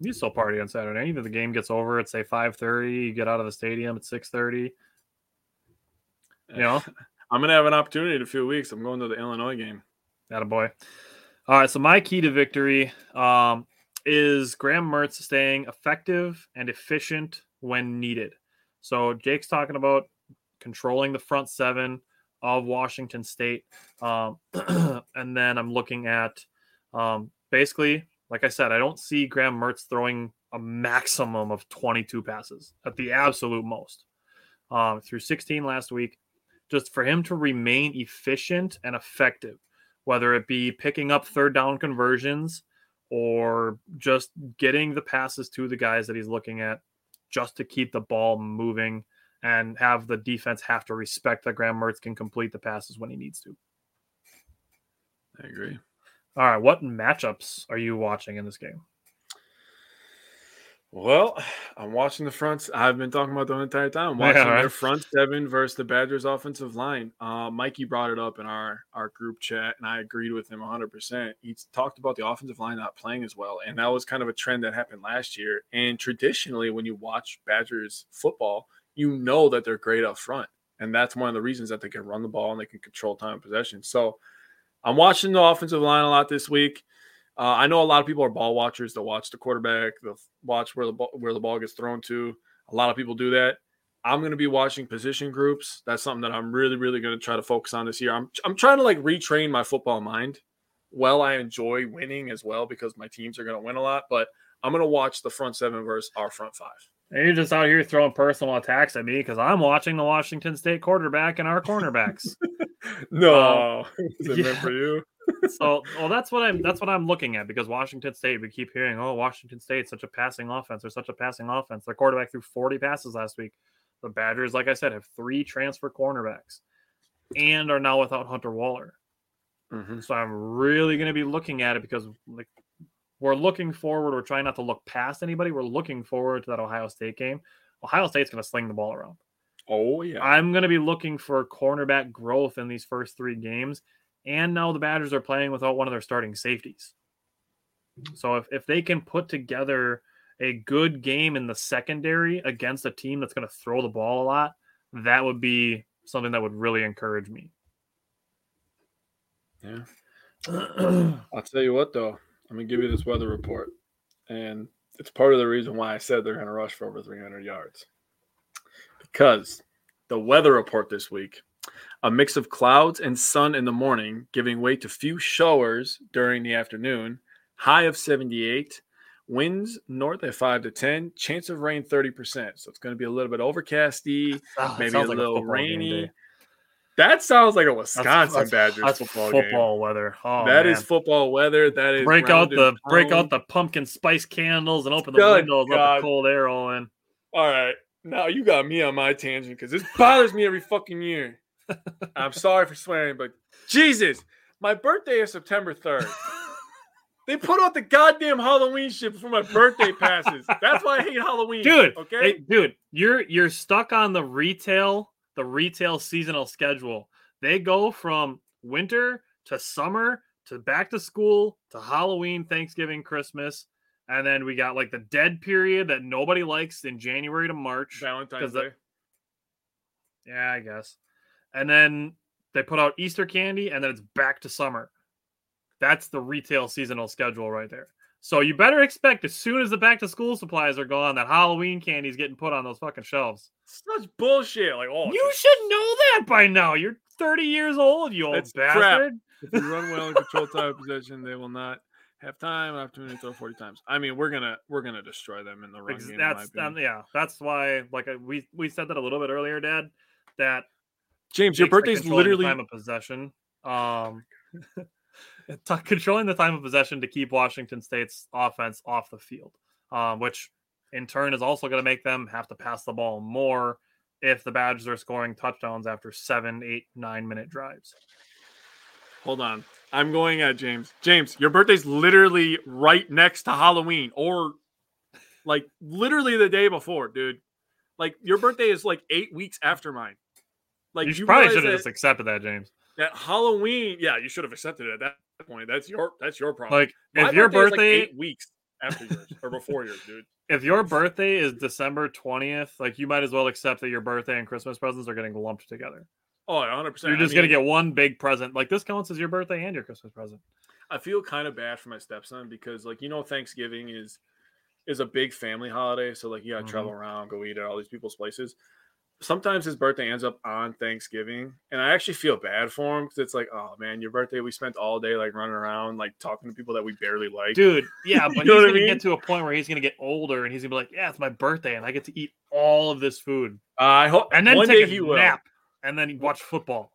you still party on Saturday. Even if the game gets over at say five thirty, you get out of the stadium at six thirty. You know, I'm gonna have an opportunity in a few weeks. I'm going to the Illinois game. That a boy. All right, so my key to victory um, is Graham Mertz staying effective and efficient when needed. So Jake's talking about controlling the front seven of Washington State, um, and then I'm looking at um, basically, like I said, I don't see Graham Mertz throwing a maximum of 22 passes at the absolute most um, through 16 last week. Just for him to remain efficient and effective whether it be picking up third down conversions or just getting the passes to the guys that he's looking at just to keep the ball moving and have the defense have to respect that Graham Mertz can complete the passes when he needs to. I agree. All right, what matchups are you watching in this game? Well, I'm watching the fronts. I've been talking about the entire time. I'm watching Yeah, right. their front seven versus the Badgers' offensive line. Uh, Mikey brought it up in our our group chat, and I agreed with him 100. percent He talked about the offensive line not playing as well, and that was kind of a trend that happened last year. And traditionally, when you watch Badgers football, you know that they're great up front, and that's one of the reasons that they can run the ball and they can control time of possession. So, I'm watching the offensive line a lot this week. Uh, I know a lot of people are ball watchers. They'll watch the quarterback. They'll watch where the ball, where the ball gets thrown to. A lot of people do that. I'm going to be watching position groups. That's something that I'm really, really going to try to focus on this year. I'm I'm trying to like retrain my football mind. Well, I enjoy winning as well because my teams are going to win a lot, but I'm going to watch the front seven versus our front five. And you're just out here throwing personal attacks at me because I'm watching the Washington State quarterback and our cornerbacks. No, is it yeah. meant for you? So well that's what i'm that's what i'm looking at because washington state we keep hearing oh washington state such a passing offense. Or such a passing offense. Their quarterback threw 40 passes last week. The badgers like i said have three transfer cornerbacks and are now without hunter wohler. Mhm. so i'm really going to be looking at it because like we're looking forward. We're trying not to look past anybody. We're looking forward to that ohio state game. Ohio state's going to sling the ball around. Oh yeah. I'm going to be looking for cornerback growth in these first three games. And now the Badgers are playing without one of their starting safeties. So if, if they can put together a good game in the secondary against a team that's going to throw the ball a lot, that would be something that would really encourage me. Yeah. I'll tell you what, though, I'm gonna give you this weather report, and it's part of the reason why I said they're gonna rush for over 300 yards. Because the weather report this week, a mix of clouds and sun in the morning, giving way to few showers during the afternoon, high of 78, winds north at 5 to 10, chance of rain 30%. So it's going to be a little bit overcasty, ah, it maybe a like little football game rainy. That sounds like a Wisconsin that's- Badgers that's football, game. weather. Oh, That is man. football weather. That is break out the break out the pumpkin spice candles and open the windows, let the cold air roll in. All right, now you got me on my tangent because this bothers me every fucking year. I'm sorry for swearing, but Jesus, My birthday is September 3rd. they put out the goddamn Halloween shit before my birthday passes. That's why I hate Halloween. dude. okay? hey, dude, you're you're stuck on the retail the retail seasonal schedule. They go from winter to summer to back to school to Halloween, Thanksgiving, Christmas, and then we got like the dead period that nobody likes in January to March. Valentine's 'cause the- Day. Yeah, I guess. And then they put out Easter candy and then it's back to summer. That's the retail seasonal schedule right there. So you better expect as soon as the back to school supplies are gone, that Halloween candy is getting put on those fucking shelves. Such bullshit. Like, oh, You should know that by now. You're 30 years old, you old That's crap. bastard. if you run well and control time of possession, they will not have time and opportunity to throw 40 times. I mean, we're gonna we're gonna destroy them in the run Ex- game. in my That's um, yeah. That's why, like we we said that a little bit earlier, Dad. That James, your birthday's literally time of possession. Um, t- controlling the time of possession to keep Washington State's offense off the field, um, which in turn is also going to make them have to pass the ball more if the Badgers are scoring touchdowns after seven, eight, nine minute drives. Hold on. I'm going at James. James, your birthday's literally right next to Halloween or like literally the day before, dude. Like your birthday is like eight weeks after mine. Like you you probably should have just accepted that, James. that Halloween, yeah, you should have accepted it at that point. That's your that's your problem. Like My if your is, like, birthday, eight weeks after yours or before yours, dude. if your birthday is December twentieth, like you might as well accept that your birthday and Christmas presents are getting lumped together. Oh, 100 percent. You're just gonna get one big present. Like this counts as your birthday and your Christmas present. I feel kind of bad for my stepson because, like, you know, Thanksgiving is is a big family holiday. So, like, you got to Mhm. travel around, go eat at all these people's places. Sometimes his birthday ends up on Thanksgiving, and I actually feel bad for him because it's like, oh man, your birthday. We spent all day like running around, like talking to people that we barely like. Dude, yeah, but he's gonna mean? get to a point where he's gonna get older and he's gonna be like, Yeah, it's my birthday and I get to eat all of this food. Uh, I hope And then one take day a he will. nap and then watch football.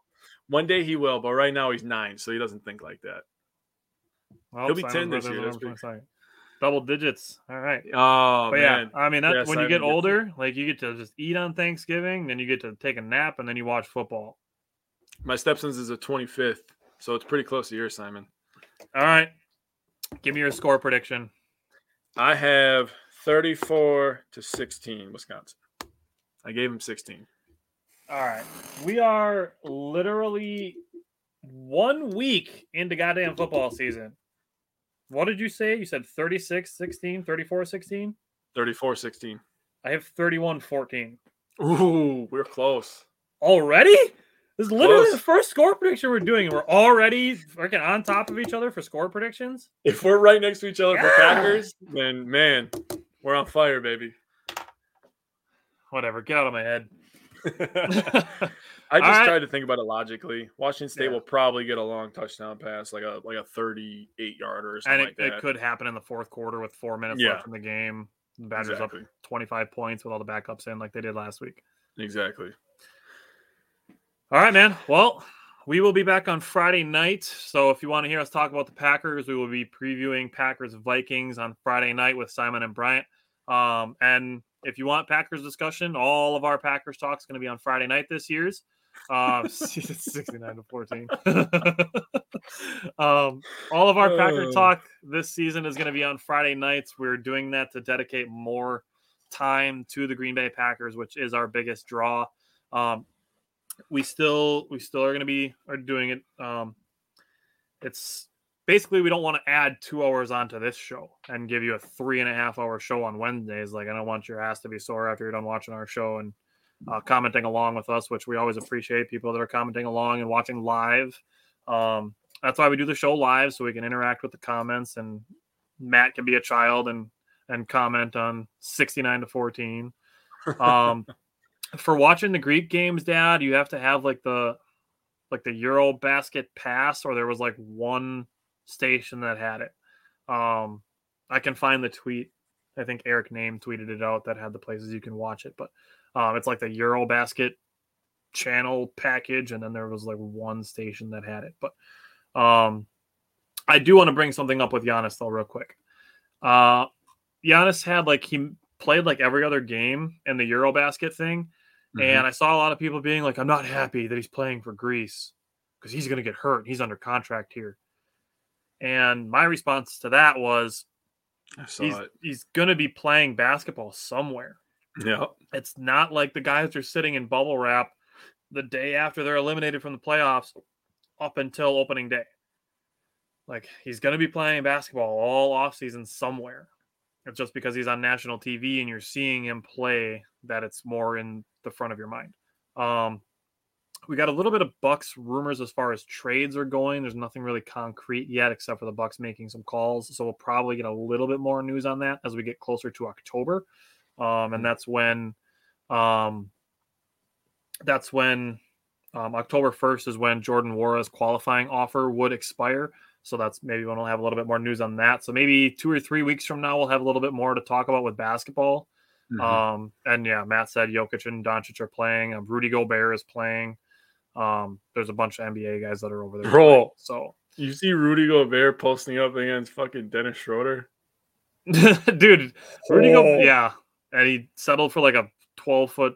One day he will, but right now he's nine, so he doesn't think like that. Well, He'll be Simon 10 this year, that's pretty-. Double digits. All right. Oh but man, yeah, I mean, that, Yeah, when you Simon get older, like you get to just eat on Thanksgiving, then you get to take a nap, and then you watch football. my stepson's is the 25th, so it's pretty close to yours, Simon. All right, give me your score prediction. I have 34 to 16, Wisconsin. I gave him 16. All right, we are literally one week into goddamn football season. What did you say? You said 36 16, 34 16? 34 16. I have 31 14. Ooh, we're close. Already? This is literally Close. the first score prediction we're doing, and we're already freaking on top of each other for score predictions. If we're right next to each other for Packers, then man, we're on fire, baby. Whatever, get out of my head. I just right. tried to think about it logically. Washington State Yeah. will probably get a long touchdown pass, like a like a 38 yarder or something and it, like it could happen in the fourth quarter with four minutes Yeah. left in the game. The Badgers Exactly. up 25 points with all the backups in, like they did last week. Exactly. All right, man. Well, we will be back on Friday night. So if you want to hear us talk about the Packers, we will be previewing Packers Vikings on Friday night with Simon and Bryant. Um, and if you want Packers discussion, all of our Packers talk is going to be on Friday night this year's. Um, 69 to 14. um, all of our Packer Oh. talk this season is going to be on Friday nights. We're doing that to dedicate more time to the Green Bay Packers, which is our biggest draw. Um, we still we still are going to be are doing it. Um, it's basically we don't want to add two hours onto this show and give you a three and a half hour show on Wednesdays. Like I don't want your ass to be sore after you're done watching our show and uh, commenting along with us, which we always appreciate people that are commenting along and watching live. Um, that's why we do the show live so we can interact with the comments and Matt can be a child and and comment on 69 to 14. Um, for watching the Greek games, Dad, you have to have like the like the Euro Basket Pass, or there was like one station that had it. Um, I can find the tweet. I think Eric Nehm tweeted it out that had the places you can watch it, but um, it's like the Eurobasket channel package, and then there was like one station that had it. But um, I do want to bring something up with Giannis though, real quick. Uh, Giannis had like he played like every other game in the Eurobasket thing, Mm-hmm. and I saw a lot of people being like, "I'm not happy that he's playing for Greece because he's going to get hurt. He's under contract here. And my response to that was I saw he's, it. he's going to be playing basketball somewhere. Yeah. It's not like the guys are sitting in bubble wrap the day after they're eliminated from the playoffs up until opening day. Like he's going to be playing basketball all offseason somewhere. It's just because he's on national TV and you're seeing him play that it's more in the front of your mind. Um, we got a little bit of Bucks rumors as far as trades are going. There's nothing really concrete yet, except for the Bucks making some calls. So we'll probably get a little bit more news on that as we get closer to October, um, and that's when, um, that's when um, October 1st is when Jordan Nwora's qualifying offer would expire. So that's maybe when we'll have a little bit more news on that. So maybe two or three weeks from now, we'll have a little bit more to talk about with basketball. Mhm. Um, and yeah, Matt said Jokic and Doncic are playing. Um, Rudy Gobert is playing. Um, there's a bunch of NBA guys that are over there. Bro. playing. So, you see Rudy Gobert posting up against fucking Dennis Schroeder? dude, Rudy Oh. Gobert, yeah, and he settled for like a 12 foot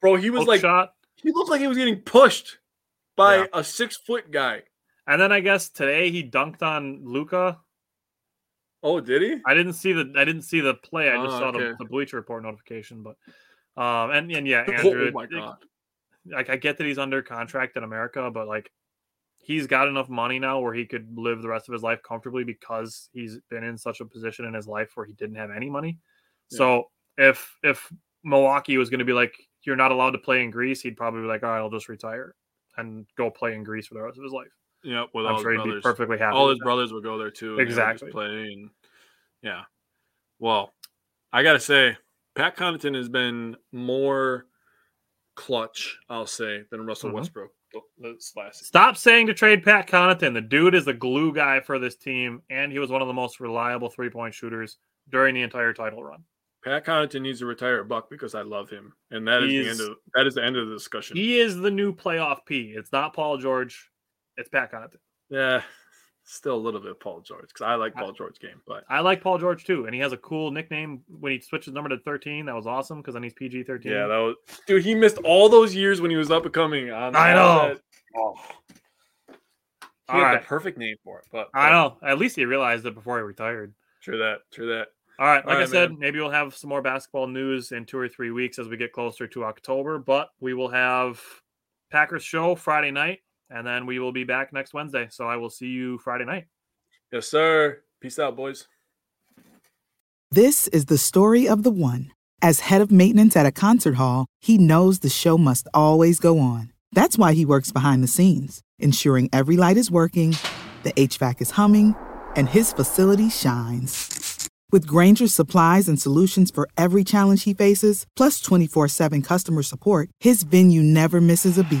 Bro, he was like shot. he looked like he was getting pushed by Yeah. a six foot guy. And then I guess today he dunked on Luka. Oh, did he? I didn't see the I didn't see the play. I just Oh, saw the, okay. the Bleacher Report notification. But um, and and yeah, Oh Andrew, my it- god. Like I get that he's under contract in America, but like he's got enough money now where he could live the rest of his life comfortably because he's been in such a position in his life where he didn't have any money. Yeah. So if if Milwaukee was going to be like you're not allowed to play in Greece, he'd probably be like, all right, I'll just retire and go play in Greece for the rest of his life. Yep, with I'm all sure his he'd be brothers. perfectly happy. all his that. brothers would go there too. and they would just Exactly. Play and yeah. Well, I gotta say, Pat Connaughton has been more clutch, I'll say, than Russell Mhm. Westbrook this last season. Stop saying to trade Pat Connaughton. The dude is the glue guy for this team, and he was one of the most reliable three point shooters during the entire title run. Pat Connaughton needs to retire Buck because I love him, and that is the end of that is the end of the discussion. He is the new playoff P. It's not Paul George. It's Pat Connaughton. yeah, still a little bit of Paul George because I like I- Paul George's game, but I like Paul George too, and he has a cool nickname when he switched his number to 13. That was awesome because then he's PG 13. yeah, that was dude. He missed all those years when he was up and coming. On I know. that- oh. He All had right. the perfect name for it, but I know. At least he realized it before he retired. True that. True that. All right, like All I said, man. maybe we'll have some more basketball news in two or three weeks as we get closer to October. But we will have Packers show Friday night, and then we will be back next Wednesday. So I will see you Friday night. Yes, sir. Peace out, boys. This is the story of the one. As head of maintenance at a concert hall, he knows the show must always go on. That's why he works behind the scenes, ensuring every light is working, the HVAC is humming, and his facility shines. With Grainger's supplies and solutions for every challenge he faces, plus 24 7 customer support, his venue never misses a beat.